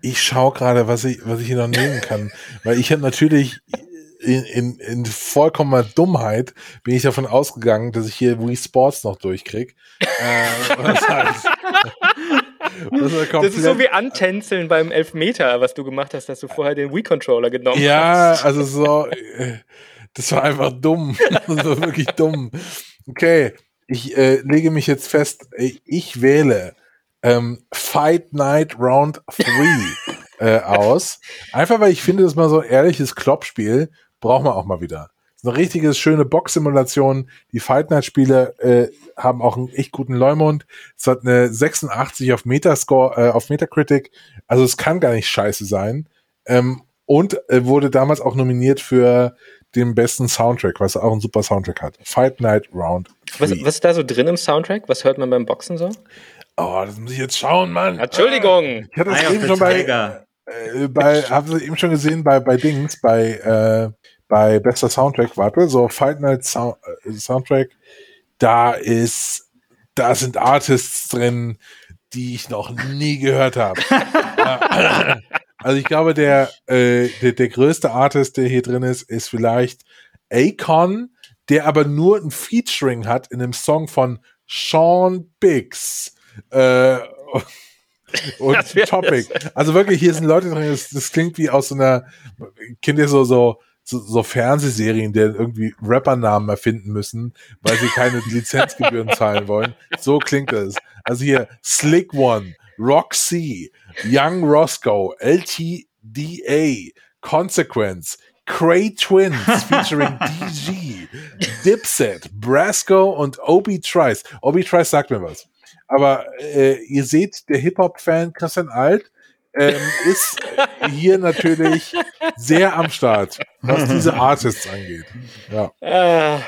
Ich schaue gerade, was ich, was ich hier noch nehmen kann. Weil ich habe natürlich in, in, in vollkommener Dummheit bin ich davon ausgegangen, dass ich hier Wii Sports noch durchkrieg. äh, (laughs) das, heißt, das, ist so wie Antänzeln beim Elfmeter, was du gemacht hast, dass du vorher den Wii-Controller genommen ja, hast. Ja, also so, äh, das war einfach dumm. (laughs) Das war wirklich dumm. Okay, ich äh, lege mich jetzt fest, ich wähle ähm, Fight Night Round 3 (laughs) äh, aus. Einfach weil ich finde, das ist mal so ein ehrliches Kloppspiel, braucht man auch mal wieder. So eine richtige schöne Box-Simulation. Die Fight Night-Spiele äh, haben auch einen echt guten Leumund. Es hat eine 86 auf Metascore, äh, auf Metacritic. Also es kann gar nicht scheiße sein. Ähm, und äh, wurde damals auch nominiert für den besten Soundtrack, was auch einen super Soundtrack hat. Fight Night Round. Was, was, ist da so drin im Soundtrack? Was hört man beim Boxen so? Oh, das muss ich jetzt schauen, Mann. Entschuldigung. Ich hatte das eben schon bei, äh, bei, haben Sie eben schon gesehen bei, bei Dings, bei, äh, bei bester Soundtrack, warte, so Fight Night Sound, äh, Soundtrack, da ist, da sind Artists drin, die ich noch nie gehört habe. (laughs) also ich glaube, der, äh, der, der größte Artist, der hier drin ist, ist vielleicht Akon, der aber nur ein Featuring hat in einem Song von Sean Biggs. Äh, und (laughs) Topic. Also wirklich, hier sind Leute drin, das, das klingt wie aus so einer, kennt ihr so, so, so, so Fernsehserien, die irgendwie Rappernamen erfinden müssen, weil sie keine (laughs) Lizenzgebühren zahlen wollen. So klingt es. Also hier Slick One, Roxy, Young Roscoe, LTDA, Consequence, Cray Twins (laughs) featuring DG, Dipset, Brasco und Obi Trice. Obi Trice sagt mir was. Aber äh, ihr seht, der Hip-Hop-Fan Christian Alt ähm, ist hier natürlich sehr am Start, was diese Artists angeht. Ja. Äh,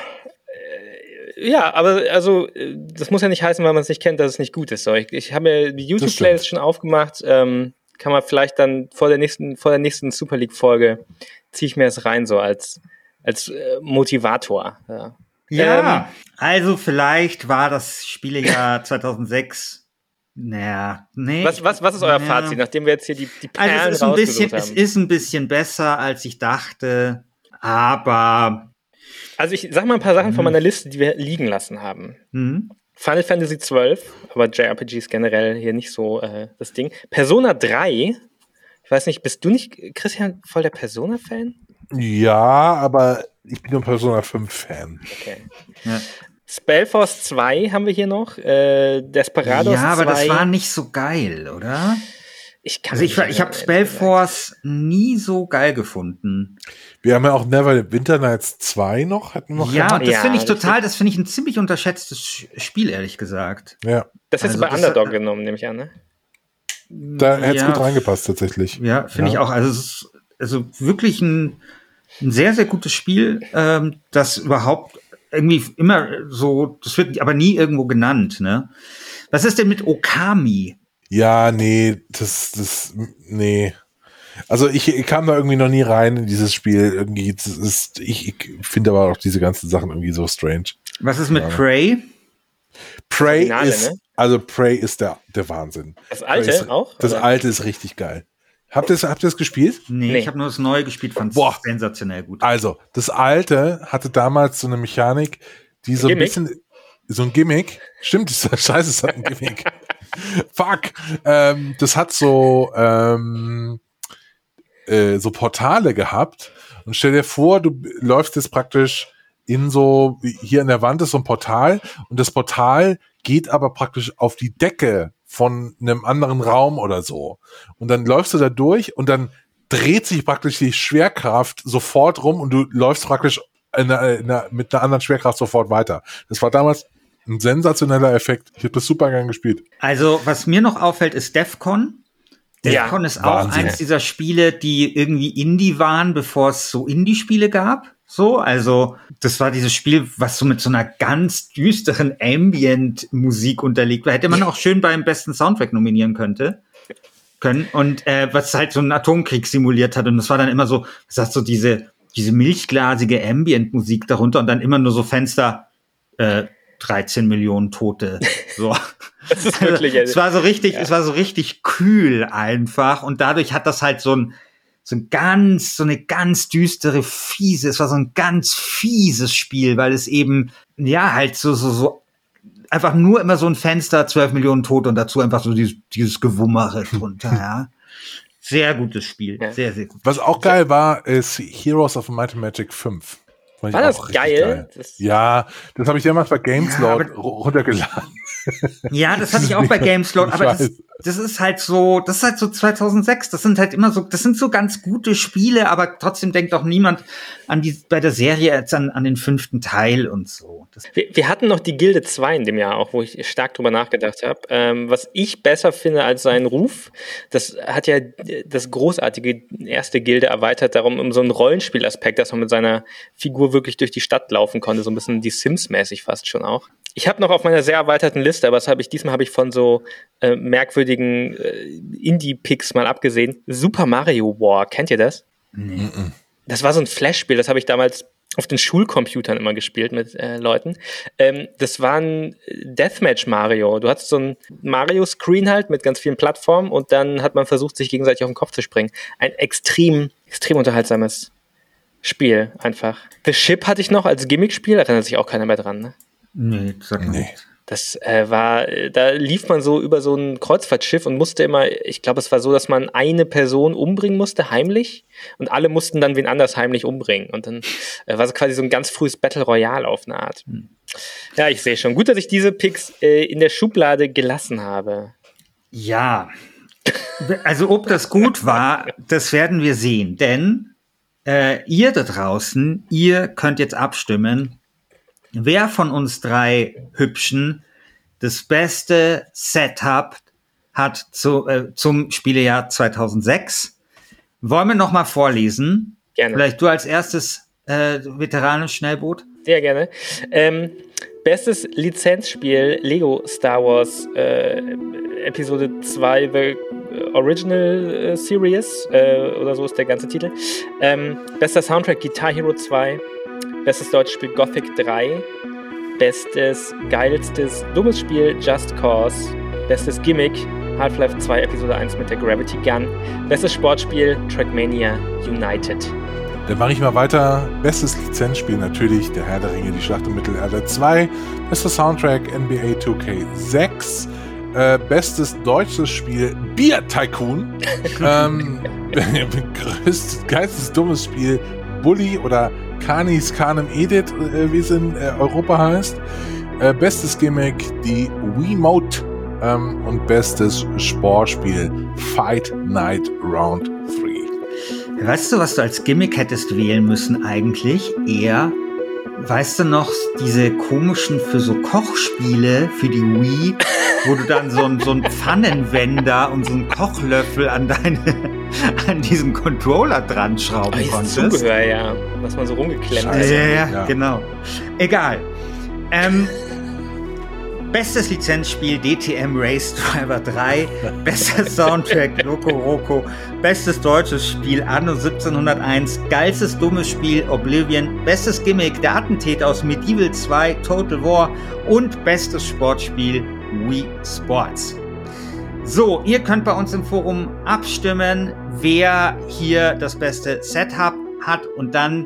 ja, aber also das muss ja nicht heißen, weil man es nicht kennt, dass es nicht gut ist. So, ich, ich habe mir die YouTube-Playlist schon aufgemacht. Ähm, kann man vielleicht dann vor der nächsten, vor der nächsten Super League-Folge ziehe ich mir das rein, so als, als äh, Motivator. Ja. Ja, ähm, also vielleicht war das Spielejahr 2006 naja, nee. Was, was, was ist euer naja. Fazit, nachdem wir jetzt hier die, die Perlen also es ist ein bisschen, haben? Es ist ein bisschen besser, als ich dachte, aber. Also ich sag mal ein paar Sachen von mhm. meiner Liste, die wir liegen lassen haben. Mhm. Final Fantasy XII, aber JRPG ist generell hier nicht so äh, das Ding. Persona 3, ich weiß nicht, bist du nicht, Christian, voll der Persona-Fan? Ja, aber ich bin nur Persona 5 Fan. Okay. Ja. Spellforce 2 haben wir hier noch. Äh, Desperados ja, aber 2. das war nicht so geil, oder? Ich kann Also ich, ich habe Spellforce nie so geil gefunden. Wir haben ja auch Never Winter Nights 2 noch. Hatten wir noch Ja, und das Ja, finde ich total, das finde ich ein ziemlich unterschätztes Sch- Spiel, ehrlich gesagt. ja. Das hättest du Also bei das- Underdog genommen, nehme ich an, ne? Da hätte es Ja. gut reingepasst, tatsächlich. Ja, finde Ja. ich auch. Also, es ist also wirklich ein, ein sehr, sehr gutes Spiel, ähm, das überhaupt irgendwie immer so, das wird aber nie irgendwo genannt, ne? Was ist denn mit Okami? Ja, nee, das, das, nee. Also ich, ich kam da irgendwie noch nie rein in dieses Spiel. Irgendwie, das ist, ich, ich finde aber auch diese ganzen Sachen irgendwie so strange. Was ist mit Prey? Prey Originale, ist, ne? also Prey ist der, der Wahnsinn. Das alte ist, auch, Das oder? alte ist richtig geil. Habt ihr es habt ihr es gespielt? Nee, Nee. ich habe nur das neue gespielt, fand es sensationell gut. Also, das alte hatte damals so eine Mechanik, die so ein Gimmick? bisschen, so ein Gimmick. Stimmt, das (laughs) ist scheiße, es hat ein Gimmick. (laughs) Fuck. Ähm, das hat so, ähm, äh, so Portale gehabt. Und stell dir vor, du läufst jetzt praktisch in so, hier in der Wand ist so ein Portal und das Portal geht aber praktisch auf die Decke von einem anderen Raum oder so. Und dann läufst du da durch und dann dreht sich praktisch die Schwerkraft sofort rum und du läufst praktisch in einer, in einer, mit einer anderen Schwerkraft sofort weiter. Das war damals ein sensationeller Effekt. Ich habe das super gern gespielt. Also, was mir noch auffällt, ist DEFCON. Ja, DEFCON ist auch Wahnsinn. eins dieser Spiele, die irgendwie Indie waren, bevor es so Indie-Spiele gab. So, also, das war dieses Spiel, was so mit so einer ganz düsteren Ambient-Musik unterlegt war. Hätte man auch schön beim besten Soundtrack nominieren könnte. Können. Und äh, was halt so einen Atomkrieg simuliert hat. Und das war dann immer so, sagt so diese, diese milchglasige Ambient-Musik darunter und dann immer nur so Fenster, äh, 13 Millionen Tote. So. (laughs) Das ist wirklich, (laughs) es war so richtig, es war so richtig kühl einfach und dadurch hat das halt so ein so ein ganz, so eine ganz düstere, fiese, es war so ein ganz fieses Spiel, weil es eben, ja, halt so, so, so, einfach nur immer so ein Fenster, 12 Millionen Tote und dazu einfach so dieses, dieses Gewummere (laughs) drunter, ja. Sehr gutes Spiel, Ja. sehr, sehr gut. Was auch geil war, ist Heroes of Might and Magic 5. Fand ich War das richtig geil? Das- ja, das habe ich damals bei GameSlot Ja, runtergeladen. Ja, das hatte ich auch bei Gameslot, aber das, das ist halt so, das ist halt so 2006, das sind halt immer so, das sind so ganz gute Spiele, aber trotzdem denkt auch niemand an die, bei der Serie jetzt an, an den fünften Teil und so. Das, Wir, wir hatten noch die Gilde 2 in dem Jahr auch, wo ich stark drüber nachgedacht habe. Ähm, was ich besser finde als seinen Ruf, das hat ja das großartige erste Gilde erweitert darum, um so einen Rollenspielaspekt, dass man mit seiner Figur wirklich durch die Stadt laufen konnte, so ein bisschen die Sims-mäßig fast schon auch. Ich habe noch auf meiner sehr erweiterten Liste, aber das habe ich diesmal habe ich von so äh, merkwürdigen äh, Indie-Picks mal abgesehen. Super Mario War, kennt ihr das? Das war so ein Flash-Spiel, das habe ich damals auf den Schulcomputern immer gespielt mit äh, Leuten. Ähm, das war ein Deathmatch Mario. Du hattest so ein Mario-Screen halt mit ganz vielen Plattformen und dann hat man versucht, sich gegenseitig auf den Kopf zu springen. Ein extrem, extrem unterhaltsames Spiel einfach. The Ship hatte ich noch als Gimmick-Spiel, erinnert sich auch keiner mehr dran. Ne? Nee, sag mal Nee. nicht. Das äh, war, äh, da lief man so über so ein Kreuzfahrtschiff und musste immer, ich glaube, es war so, dass man eine Person umbringen musste, heimlich, und alle mussten dann wen anders heimlich umbringen. Und dann äh, war es quasi so ein ganz frühes Battle Royale auf eine Art. Ja, ich sehe schon. Gut, dass ich diese Picks äh, in der Schublade gelassen habe. Ja. Also ob das gut war, das werden wir sehen. Denn äh, ihr da draußen, ihr könnt jetzt abstimmen, wer von uns drei Hübschen das beste Setup hat zu, äh, zum Spielejahr 2006. Wollen wir noch mal vorlesen? Gerne. Vielleicht du als erstes äh, Veteranen-Schnellboot. Sehr gerne. Ähm, bestes Lizenzspiel Lego Star Wars äh, Episode 2 The Original äh, Series äh, oder so ist der ganze Titel. Ähm, bester Soundtrack Guitar Hero 2. Bestes deutsches Spiel Gothic 3. Bestes, geilstes, dummes Spiel Just Cause. Bestes Gimmick Half-Life 2 Episode 1 mit der Gravity Gun. Bestes Sportspiel Trackmania United. Dann mache ich mal weiter. Bestes Lizenzspiel natürlich der Herr der Ringe, die Schlacht um Mittelerde 2. Bester Soundtrack NBA 2K6. Äh, bestes deutsches Spiel Bier Tycoon. (laughs) ähm, (laughs) größtes, geilstes dummes Spiel Bully oder Canis Canem Edit, äh, wie es in äh, Europa heißt. Äh, bestes Gimmick die Wiimote ähm, und bestes Sportspiel Fight Night Round 3. Weißt du, was du als Gimmick hättest wählen müssen eigentlich? Eher, weißt du noch, diese komischen für so Kochspiele für die Wii, wo du dann so, ein, so einen Pfannenwender und so einen Kochlöffel an deine, an diesen Controller dran schrauben Oh, konntest. Zubehör, ja. Was man so rumgeklemmt hat. Ja, ja, Ja. genau. Egal. Ähm, bestes Lizenzspiel DTM Race Driver 3. (laughs) Bester Soundtrack Loco Roco. Bestes deutsches Spiel Anno 1701. Geilstes dummes Spiel Oblivion. Bestes Gimmick Der Attentäter aus Medieval 2 Total War. Und bestes Sportspiel Wii Sports. So, ihr könnt bei uns im Forum abstimmen, wer hier das beste Setup hat und dann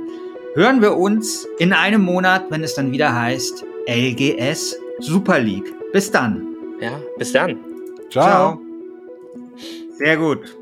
hören wir uns in einem Monat, wenn es dann wieder heißt LGS Super League. Bis dann. Ja, bis dann. Ciao. Sehr gut.